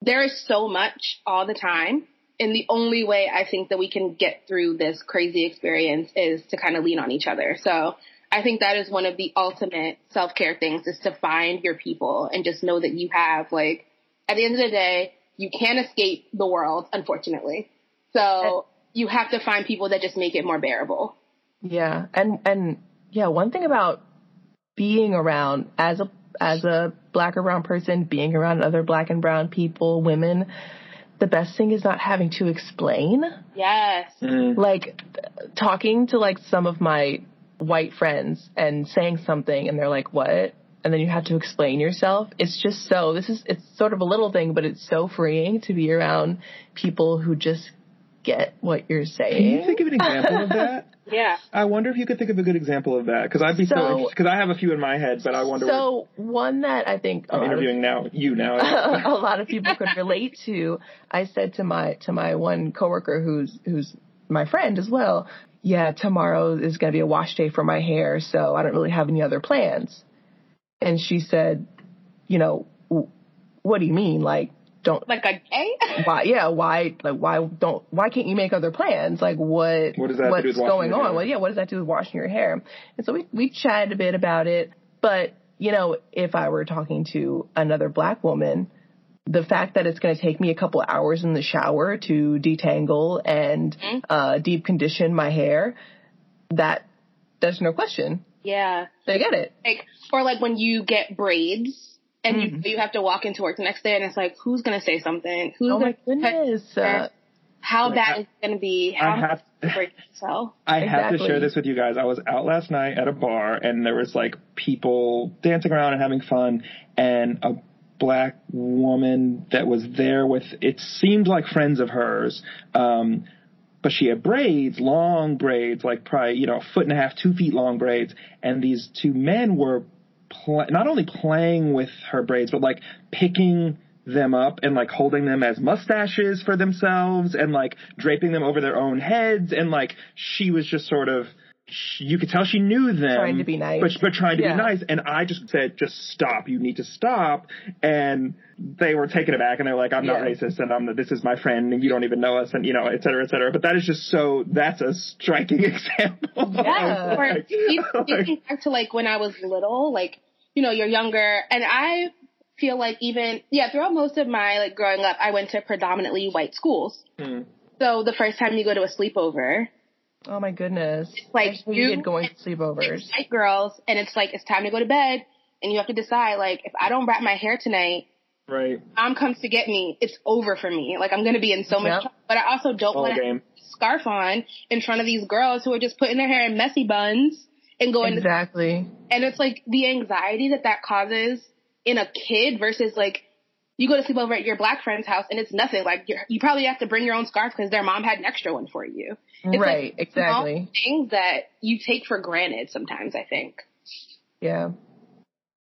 S3: there is so much all the time. And the only way I think that we can get through this crazy experience is to kind of lean on each other. So I think that is one of the ultimate self care things is to find your people and just know that you have like at the end of the day, you can't escape the world, unfortunately. So you have to find people that just make it more bearable.
S1: Yeah, and and yeah, one thing about being around as a as a black or brown person, being around other black and brown people, women, the best thing is not having to explain.
S3: Yes.
S2: Mm.
S1: Like talking to like some of my white friends and saying something and they're like, "What?" And then you have to explain yourself. It's just so this is it's sort of a little thing, but it's so freeing to be around people who just get what you're saying.
S2: Can you think of an example of that?
S3: Yeah.
S2: I wonder if you could think of a good example of that because I'd be so,
S1: So-
S2: interested because I have a few in my head, but I wonder.
S1: So one that I think
S2: I'm
S1: lot of
S2: interviewing now. You now. <laughs>
S1: a lot of people could relate to. I said to my to my one coworker who's who's my friend as well. Yeah, tomorrow is going to be a wash day for my hair, so I don't really have any other plans. And she said, you know, what do you mean? Like, don't
S3: Like a day? <laughs>
S1: why? Yeah, why? Like, why don't? Why can't you make other plans? Like, what?
S2: What does that have do
S1: what's
S2: with
S1: going on?
S2: hair?
S1: Well, yeah, what does that do with washing your hair? And so we we chatted a bit about it. But you know, if I were talking to another black woman, the fact that it's going to take me a couple hours in the shower to detangle and
S3: Mm-hmm.
S1: uh, deep condition my hair, that there's no question.
S3: yeah.
S1: They get it.
S3: Like, or like when you get braids and
S1: Mm-hmm.
S3: you you have to walk into work the next day and it's like, who's gonna say something? Who's
S1: Oh my
S3: gonna
S1: goodness. Uh,
S3: How
S2: Like,
S3: bad
S2: I-
S3: is it gonna be?
S2: I have-
S3: much is it break yourself?
S2: I have to share this with you guys. I was out last night at a bar and there was like people dancing around and having fun and a black woman that was there with it seemed like friends of hers. Um but she had braids, long braids, like probably, you know, a foot and a half, two feet long braids. And these two men were pl- not only playing with her braids, but like picking them up and like holding them as mustaches for themselves and like draping them over their own heads. And like she was just sort of, she, you could tell she knew them.
S1: Trying to be nice.
S2: But, but trying to
S1: Yeah.
S2: be nice. And I just said, just stop. You need to stop. And they were taken aback and they're like, I'm not
S1: Yeah.
S2: racist and I'm, this is my friend and you don't even know us and, you know, et cetera, et cetera. But that is just so, that's a striking <laughs> example.
S1: Yeah.
S3: Or <laughs>
S2: Like-
S3: even <laughs>
S2: like-
S3: back to like when I was little, like, you know, you're younger and I feel like even, yeah, throughout most of my like growing up, I went to predominantly white schools.
S2: Hmm.
S3: So the first time you go to a sleepover,
S1: oh my goodness.
S3: like,
S1: I hated
S3: you-
S1: going to sleepovers.
S3: it's white girls and it's like, it's time to go to bed and you have to decide like, if I don't wrap my hair tonight,
S2: Right.
S3: mom comes to get me, it's over for me. Like I'm going to be in so much
S1: Yep.
S3: trouble. But I also don't want to
S2: game.
S3: scarf on in front of these girls who are just putting their hair in messy buns and going to
S1: Exactly.
S3: and it's like the anxiety that that causes in a kid versus like you go to sleep over at your black friend's house and it's nothing. Like you're, you probably have to bring your own scarf because their mom had an extra one for you. It's
S1: right.
S3: like
S1: exactly.
S3: Things that you take for granted sometimes. I think.
S1: Yeah.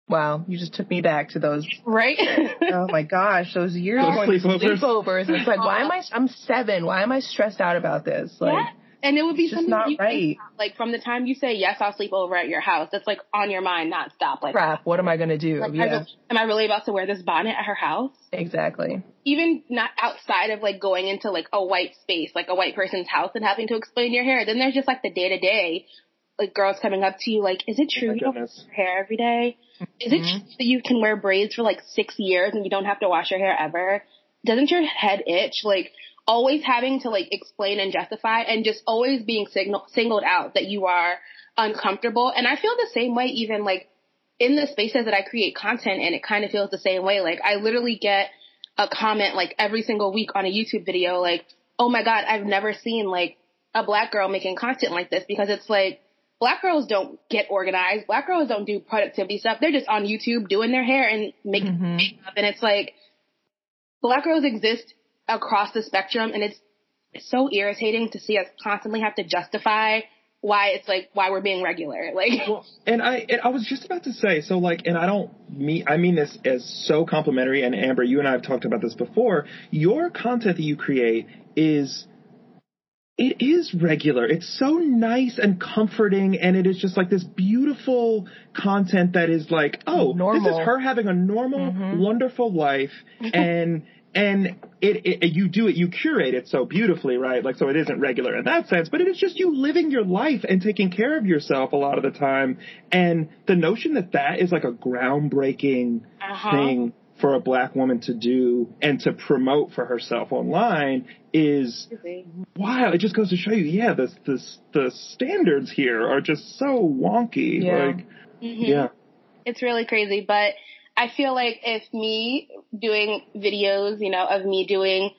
S1: Wow. You just took me back to those
S3: Right. <laughs>
S1: oh my gosh, those years
S2: Those
S1: going to
S2: sleepovers.
S1: sleepovers. It's like, why am I? I'm seven. Why am I stressed out about this? Like,
S3: yeah. And it would be
S1: it's just
S3: something
S1: not
S3: you think
S1: right.
S3: about, like from the time you say yes, I'll sleep over at your house. That's like on your mind, not stop. Like,
S1: crap. What am I gonna do?
S3: like I
S1: yeah,
S3: re- am I really about to wear this bonnet at her house?
S1: exactly.
S3: even not outside of like going into like a white space, like a white person's house and having to explain your hair. Then there's just like the day to day, like girls coming up to you like, is it true
S2: my
S3: you don't
S2: goodness.
S3: wash your hair every day? Is it
S1: Mm-hmm.
S3: true that you can wear braids for like six years and you don't have to wash your hair ever? Doesn't your head itch? Like always having to like explain and justify and just always being signal- singled out that you are uncomfortable. And I feel the same way even like in the spaces that I create content and it kind of feels the same way. Like I literally get a comment like every single week on a YouTube video like, oh my God, I've never seen like a black girl making content like this because it's like, black girls don't get organized. Black girls don't do productivity stuff. They're just on YouTube doing their hair and making
S1: Mhm.
S3: makeup. And it's like, black girls exist across the spectrum and it's, it's so irritating to see us constantly have to justify why it's like, why we're being regular. Like,
S2: Well, and I and I was just about to say so like and I don't mean I mean this as so complimentary and Amber you and I have talked about this before your content that you create is it is regular it's so nice and comforting and it is just like this beautiful content that is like oh this is her having a normal
S1: Mhm.
S2: wonderful life and and it, it you do it you curate it so beautifully right like so it isn't regular in that sense but it is just you living your life and taking care of yourself a lot of the time and the notion that that is like a groundbreaking
S3: Uh-huh.
S2: thing for a black woman to do and to promote for herself online is wow it just goes to show you yeah the the the standards here are just so wonky
S1: Yeah.
S2: like
S3: Mhm.
S2: yeah
S3: it's really crazy. But I feel like if me doing videos, you know, of me doing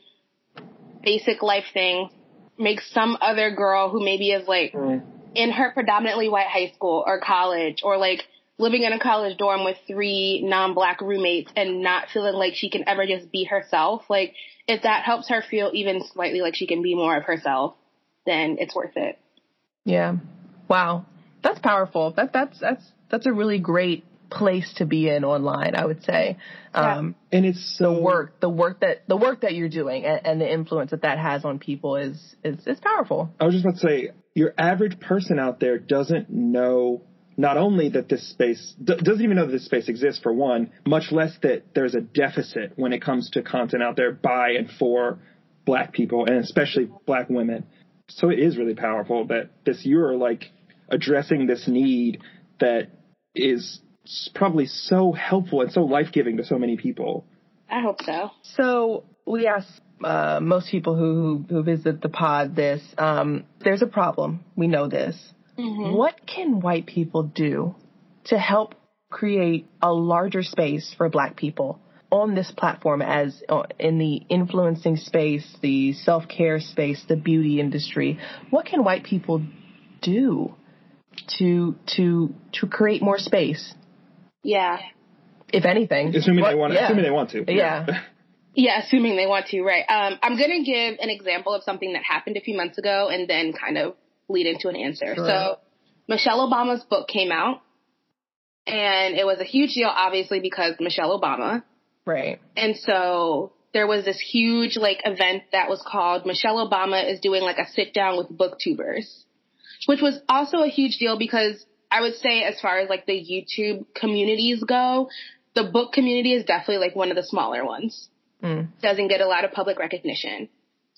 S3: basic life things makes some other girl who maybe is like in her predominantly white high school or college or like living in a college dorm with three non-black roommates and not feeling like she can ever just be herself, like if that helps her feel even slightly like she can be more of herself, then it's worth it.
S1: Yeah. Wow. That's powerful. That that's that's that's a really great place to be in online, I would say. Um
S2: and it's so
S1: the work, the work that the work that you're doing and, and the influence that that has on people is is is powerful.
S2: I was just about to say, your average person out there doesn't know not only that this space doesn't even know that this space exists for one, much less that there's a deficit when it comes to content out there by and for black people and especially black women. So it is really powerful that this you're like addressing this need that is probably so helpful and so life-giving to so many people.
S3: I hope so.
S1: So we ask uh, most people who, who visit the pod this. Um, there's a problem. We know this.
S3: Mhm.
S1: What can white people do to help create a larger space for black people on this platform as uh, in the influencing space, the self-care space, the beauty industry? What can white people do to to to create more space,
S3: Yeah.
S1: if anything?
S2: Assuming
S1: What-
S2: they want
S1: yeah.
S2: assuming they want to.
S1: Yeah. <laughs>
S3: Yeah, assuming they want to, right. Um, I'm going to give an example of something that happened a few months ago and then kind of lead into an answer.
S1: Sure.
S3: So, Michelle Obama's book came out, and it was a huge deal, obviously, because Michelle Obama.
S1: Right.
S3: And so there was this huge like event that was called Michelle Obama is doing like a sit down with booktubers, which was also a huge deal because I would say as far as like the YouTube communities go, the book community is definitely like one of the smaller ones.
S1: Mm.
S3: Doesn't get a lot of public recognition.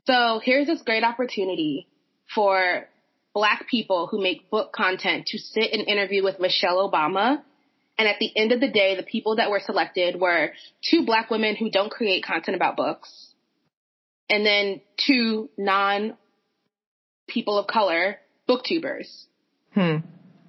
S3: So here's this great opportunity for black people who make book content to sit and interview with Michelle Obama and at the end of the day, the people that were selected were two black women who don't create content about books, and then two non people of color booktubers.
S1: Hmm.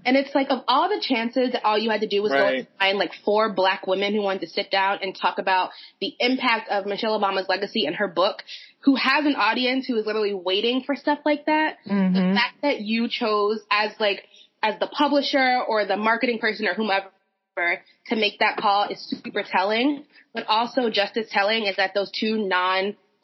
S3: And it's like of all the chances that all you had to do was go
S2: Right.
S3: and find like four black women who wanted to sit down and talk about the impact of Michelle Obama's legacy and her book, who has an audience who is literally waiting for stuff like that. The
S1: Mhm.
S3: fact that you chose as like as the publisher or the marketing person or whomever to make that call is super telling. But also just as telling is that those two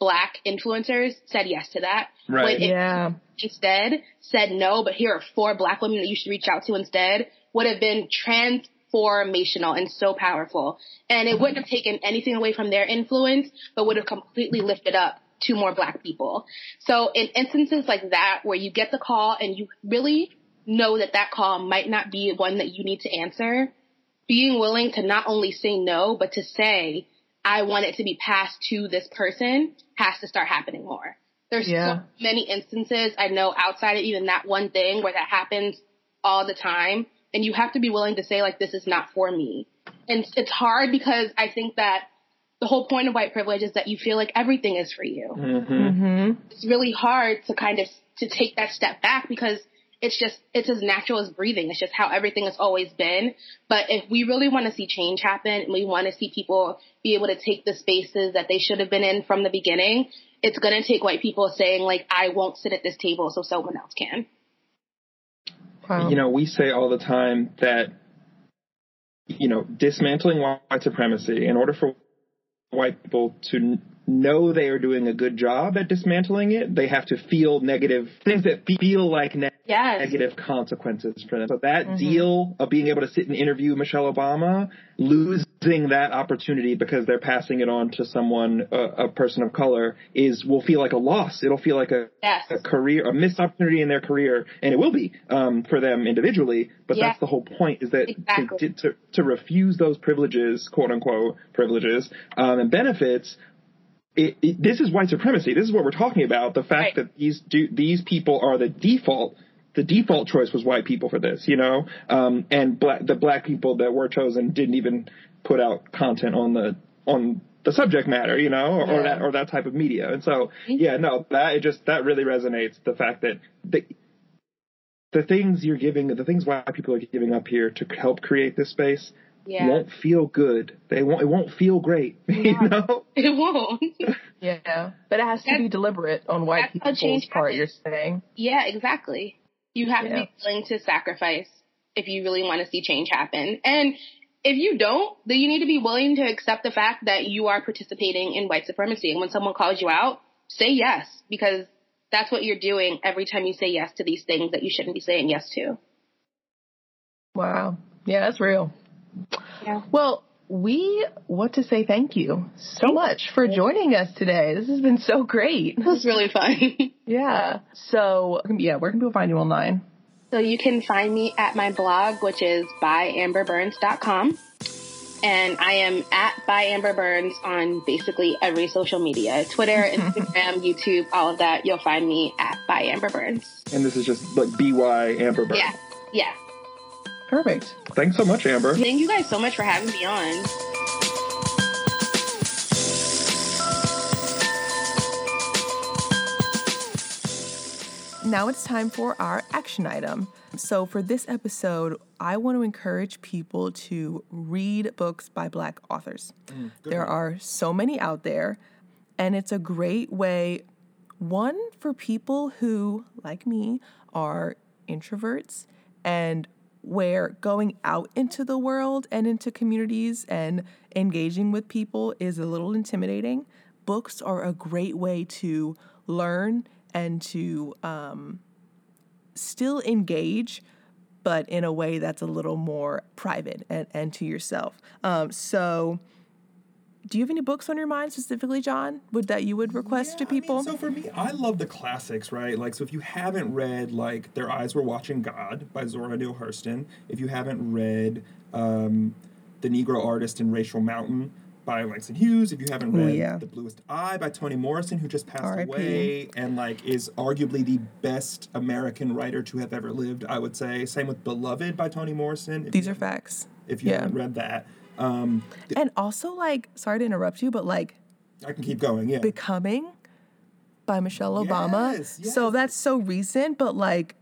S3: non-black influencers said yes to that.
S2: Right.
S3: When if
S1: Yeah.
S3: instead said no, but here are four black women that you should reach out to instead, would have been transformational and so powerful. And it wouldn't have taken anything away from their influence, but would have completely lifted up two more black people. So in instances like that, where you get the call and you really know that that call might not be one that you need to answer, being willing to not only say no, but to say, I want it to be passed to this person has to start happening more. There's
S1: Yeah.
S3: so many instances I know outside of even that one thing where that happens all the time. And you have to be willing to say like, this is not for me. And it's hard because I think that the whole point of white privilege is that you feel like everything is for you.
S2: Mm-hmm.
S1: Mm-hmm.
S3: It's really hard to kind of, to take that step back because it's just, it's as natural as breathing. It's just how everything has always been. But if we really want to see change happen and we want to see people be able to take the spaces that they should have been in from the beginning, it's going to take white people saying like, I won't sit at this table so someone else can.
S4: wow. you know, we say all the time that, you know, dismantling white supremacy in order for white people to know they are doing a good job at dismantling it, they have to feel negative things that feel like ne- yes. negative consequences for them. So that mm-hmm. deal of being able to sit and interview Michelle Obama, losing that opportunity because they're passing it on to someone, a, a person of color, is will feel like a loss. It'll feel like a, yes. a career, a missed opportunity in their career, and it will be um, for them individually. But yes. that's the whole point: is that exactly. to, to, to refuse those privileges, quote unquote privileges um, and benefits it, it, this is white supremacy. This is what we're talking about. The fact right. that these do, these people are the default. The default choice was white people for this, you know, um, and black, the black people that were chosen didn't even put out content on the on the subject matter, you know, or, yeah. or that or that type of media. And so, mm-hmm. yeah, no, that it just that really resonates. The fact that the the things you're giving, the things white people are giving up here to help create this space, yeah. won't feel good. They won't. It won't feel great. <laughs> Yeah. You know,
S3: it won't. <laughs>
S1: yeah, but it has to that's, be deliberate on white people's part. You're saying.
S3: Yeah, exactly. You have yeah. to be willing to sacrifice if you really want to see change happen. And if you don't, then you need to be willing to accept the fact that you are participating in white supremacy. And when someone calls you out, say yes because that's what you're doing every time you say yes to these things that you shouldn't be saying yes to.
S1: Wow. Yeah, that's real. Yeah. Well, we want to say thank you so much for joining us today. This has been so great.
S3: It was really fun. <laughs>
S1: yeah. So, yeah, where can people find you online?
S3: So you can find me at my blog, which is byamberburns.com. And I am at by Amber Burns on basically every social media Twitter, <laughs> Instagram, YouTube, all of that. You'll find me at by Amber Burns.
S4: And this is just like BY Amber Burns.
S3: Yeah. Yeah.
S1: Perfect.
S4: Thanks so much, Amber.
S3: Thank you guys so much for having me on.
S1: Now it's time for our action item. So, for this episode, I want to encourage people to read books by Black authors. Mm, there one. are so many out there, and it's a great way, one, for people who, like me, are introverts and where going out into the world and into communities and engaging with people is a little intimidating, books are a great way to learn and to um, still engage, but in a way that's a little more private and, and to yourself. Um, so, do you have any books on your mind specifically, John? Would that you would request yeah, to people? I
S2: mean, so for me, I love the classics, right? Like, so if you haven't read like "Their Eyes Were Watching God" by Zora Neale Hurston, if you haven't read um, "The Negro Artist in Racial Mountain" by Langston Hughes, if you haven't read Ooh, yeah. "The Bluest Eye" by Toni Morrison, who just passed R. away and like is arguably the best American writer to have ever lived, I would say. Same with "Beloved" by Toni Morrison.
S1: These are facts.
S2: If you yeah. haven't read that. Um,
S1: and also, like, sorry to interrupt you, but like,
S2: I can keep going. Yeah,
S1: becoming by Michelle Obama. Yes, yes. So that's so recent, but like,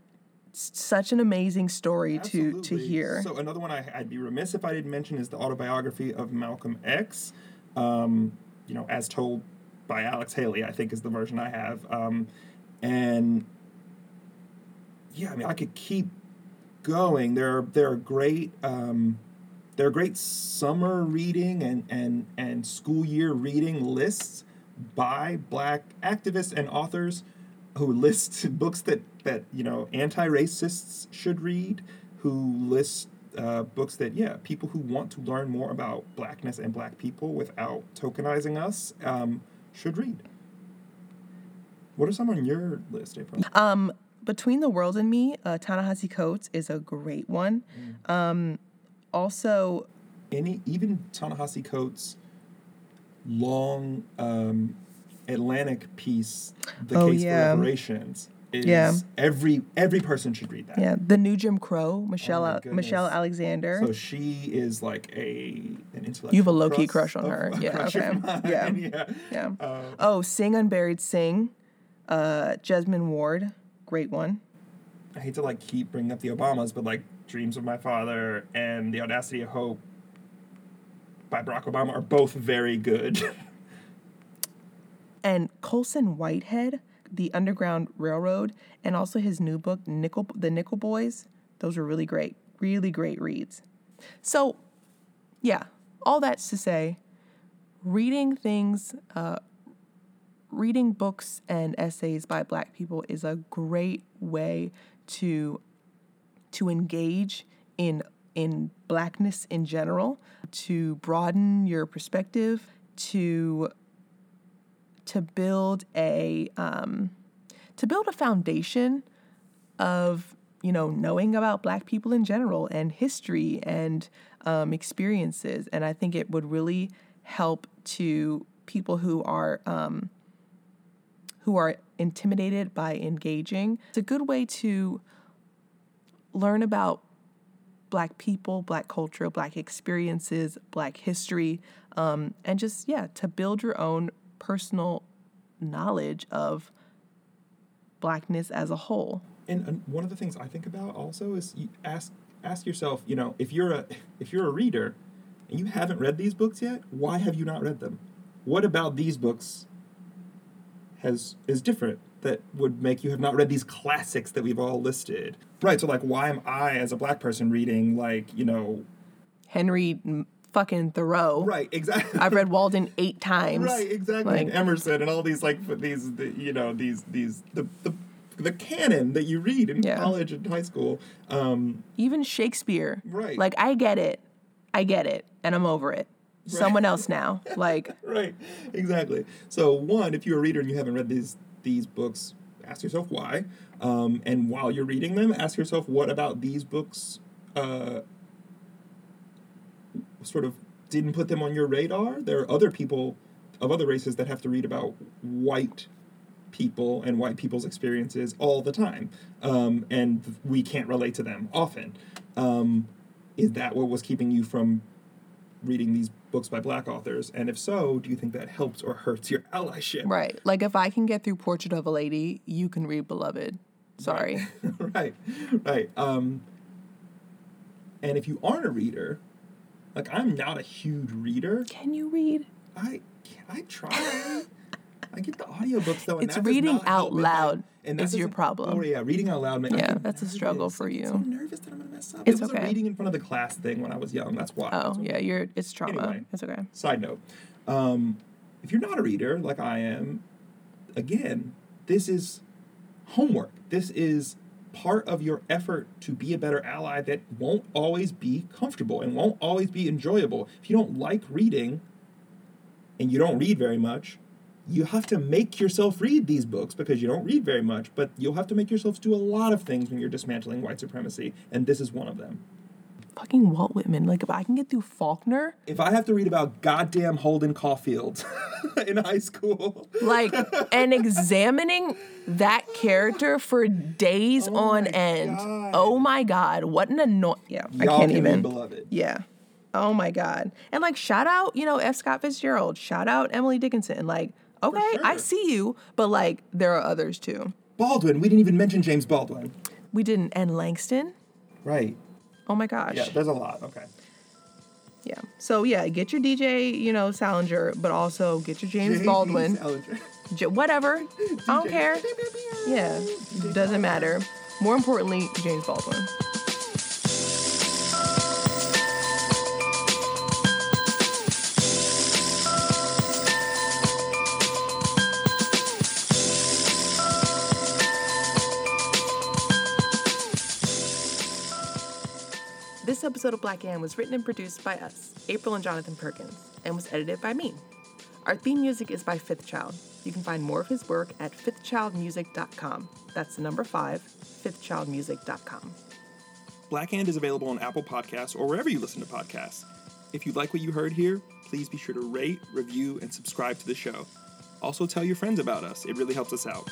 S1: such an amazing story Absolutely. to to hear.
S2: So another one I, would be remiss if I didn't mention is the autobiography of Malcolm X. Um, you know, as told by Alex Haley, I think is the version I have. Um, and yeah, I mean, I could keep going. There are there are great. Um, there are great summer reading and, and, and school year reading lists by black activists and authors who list <laughs> books that, that you know anti-racists should read, who list uh, books that yeah people who want to learn more about blackness and black people without tokenizing us um, should read. What are some on your list, April?
S1: Um, Between the World and Me, uh, Ta-Nehisi Coates is a great one. Mm. Um, also
S2: any even Ta-Nehisi Coates long um, Atlantic piece, The oh, Case yeah. for Reparations. Is yeah. every every person should read that.
S1: Yeah, the new Jim Crow, Michelle oh Michelle Alexander.
S2: So she is like a an intellectual.
S1: You have a low key crush on her. Yeah, okay. <laughs> Yeah, yeah, yeah. Uh, oh, Sing Unburied Sing, uh, Jesmyn Ward, great one.
S2: I hate to like keep bringing up the Obamas, but like Dreams of My Father and The Audacity of Hope by Barack Obama are both very good. <laughs>
S1: and Colson Whitehead, The Underground Railroad, and also his new book, Nickel, The Nickel Boys. Those were really great, really great reads. So, yeah, all that's to say, reading things, uh, reading books and essays by Black people is a great way to to engage in in blackness in general, to broaden your perspective, to to build a um, to build a foundation of you know knowing about black people in general and history and um, experiences. And i think it would really help to people who are um, who are intimidated by engaging. It's a good way to learn about black people black culture black experiences black history um, and just yeah to build your own personal knowledge of blackness as a whole
S2: and, and one of the things I think about also is you ask ask yourself, you know, if you're a if you're a reader and you haven't read these books yet, why have you not read them? What about these books has is different that would make you have not read these classics that we've all listed? Right. So like, why am I as a black person reading like you know
S1: Henry fucking Thoreau?
S2: Right. Exactly.
S1: I've read Walden eight times.
S2: Right. Exactly.
S1: Like-
S2: and Emerson and all these like these the, you know these these the the the canon that you read in
S1: Yeah.
S2: college and high school. Um,
S1: Even Shakespeare.
S2: Right.
S1: Like I get it. I get it. And I'm over it. Someone <laughs> else now. Like <laughs>
S2: right exactly so one if you're a reader and you haven't read these these books ask yourself why um, and while you're reading them ask yourself what about these books uh, sort of didn't put them on your radar there are other people of other races that have to read about white people and white people's experiences all the time um, and we can't relate to them often um, is that what was keeping you from reading these books by black authors? And if so, do you think that helps or hurts your allyship?
S1: right. Like if I can get through Portrait of a Lady, you can read Beloved. Sorry.
S2: right, <laughs> right. Um, and if you aren't a reader, like I'm not a huge reader.
S1: Can you read?
S2: I I try. I get the audiobooks though. And
S1: It's reading out. Loud
S2: and that
S1: is your problem.
S2: Oh yeah, reading out loud. Man,
S1: Yeah, that's a struggle for you.
S2: So nervous that I'm gonna mess up.
S1: It's
S2: it was
S1: okay.
S2: a reading in front of the class thing when I was young. That's why.
S1: Oh, yeah, you're it's trauma.
S2: Anyway.
S1: It's okay.
S2: Side note, um, if you're not a reader like I am, again, this is homework. This is part of your effort to be a better ally that won't always be comfortable and won't always be enjoyable. If you don't like reading and you don't read very much, you have to make yourself read these books because you don't read very much, but you'll have to make yourself do a lot of things when you're dismantling white supremacy, and this is one of them.
S1: Fucking Walt Whitman. Like if I can get through Faulkner,
S2: If I have to read about goddamn Holden Caulfield <laughs> in high school,
S1: like and <laughs> examining that character for days
S2: Oh
S1: on end.
S2: God.
S1: Oh my god, what an annoy Yeah, I
S2: y'all
S1: can't
S2: can
S1: even.
S2: be beloved.
S1: Yeah. Oh my god. And like shout out, you know, F. Scott Fitzgerald. Shout out Emily Dickinson. Like, okay, I see you, but like there are others too.
S2: Baldwin. We didn't even mention James Baldwin.
S1: We didn't and Langston.
S2: Right.
S1: Oh my gosh.
S2: Yeah, there's a lot. Okay.
S1: Yeah. So yeah, get your DJ, you know, Salinger, but also get your James
S2: J.D.
S1: Baldwin. <laughs> J- whatever. I don't <laughs> care. Yeah. Doesn't matter. More importantly, James Baldwin. This episode of Black Ann was written and produced by us, April and Johnathan Perkins, and was edited by me. Our theme music is by Fifth Child. You can find more of his work at fifthchildmusic.com. That's the number five, fifthchildmusic.com.
S2: Black Hand is available on Apple Podcasts or wherever you listen to podcasts. If you like what you heard here, please be sure to rate, review, and subscribe to the show. Also, tell your friends about us, it really helps us out.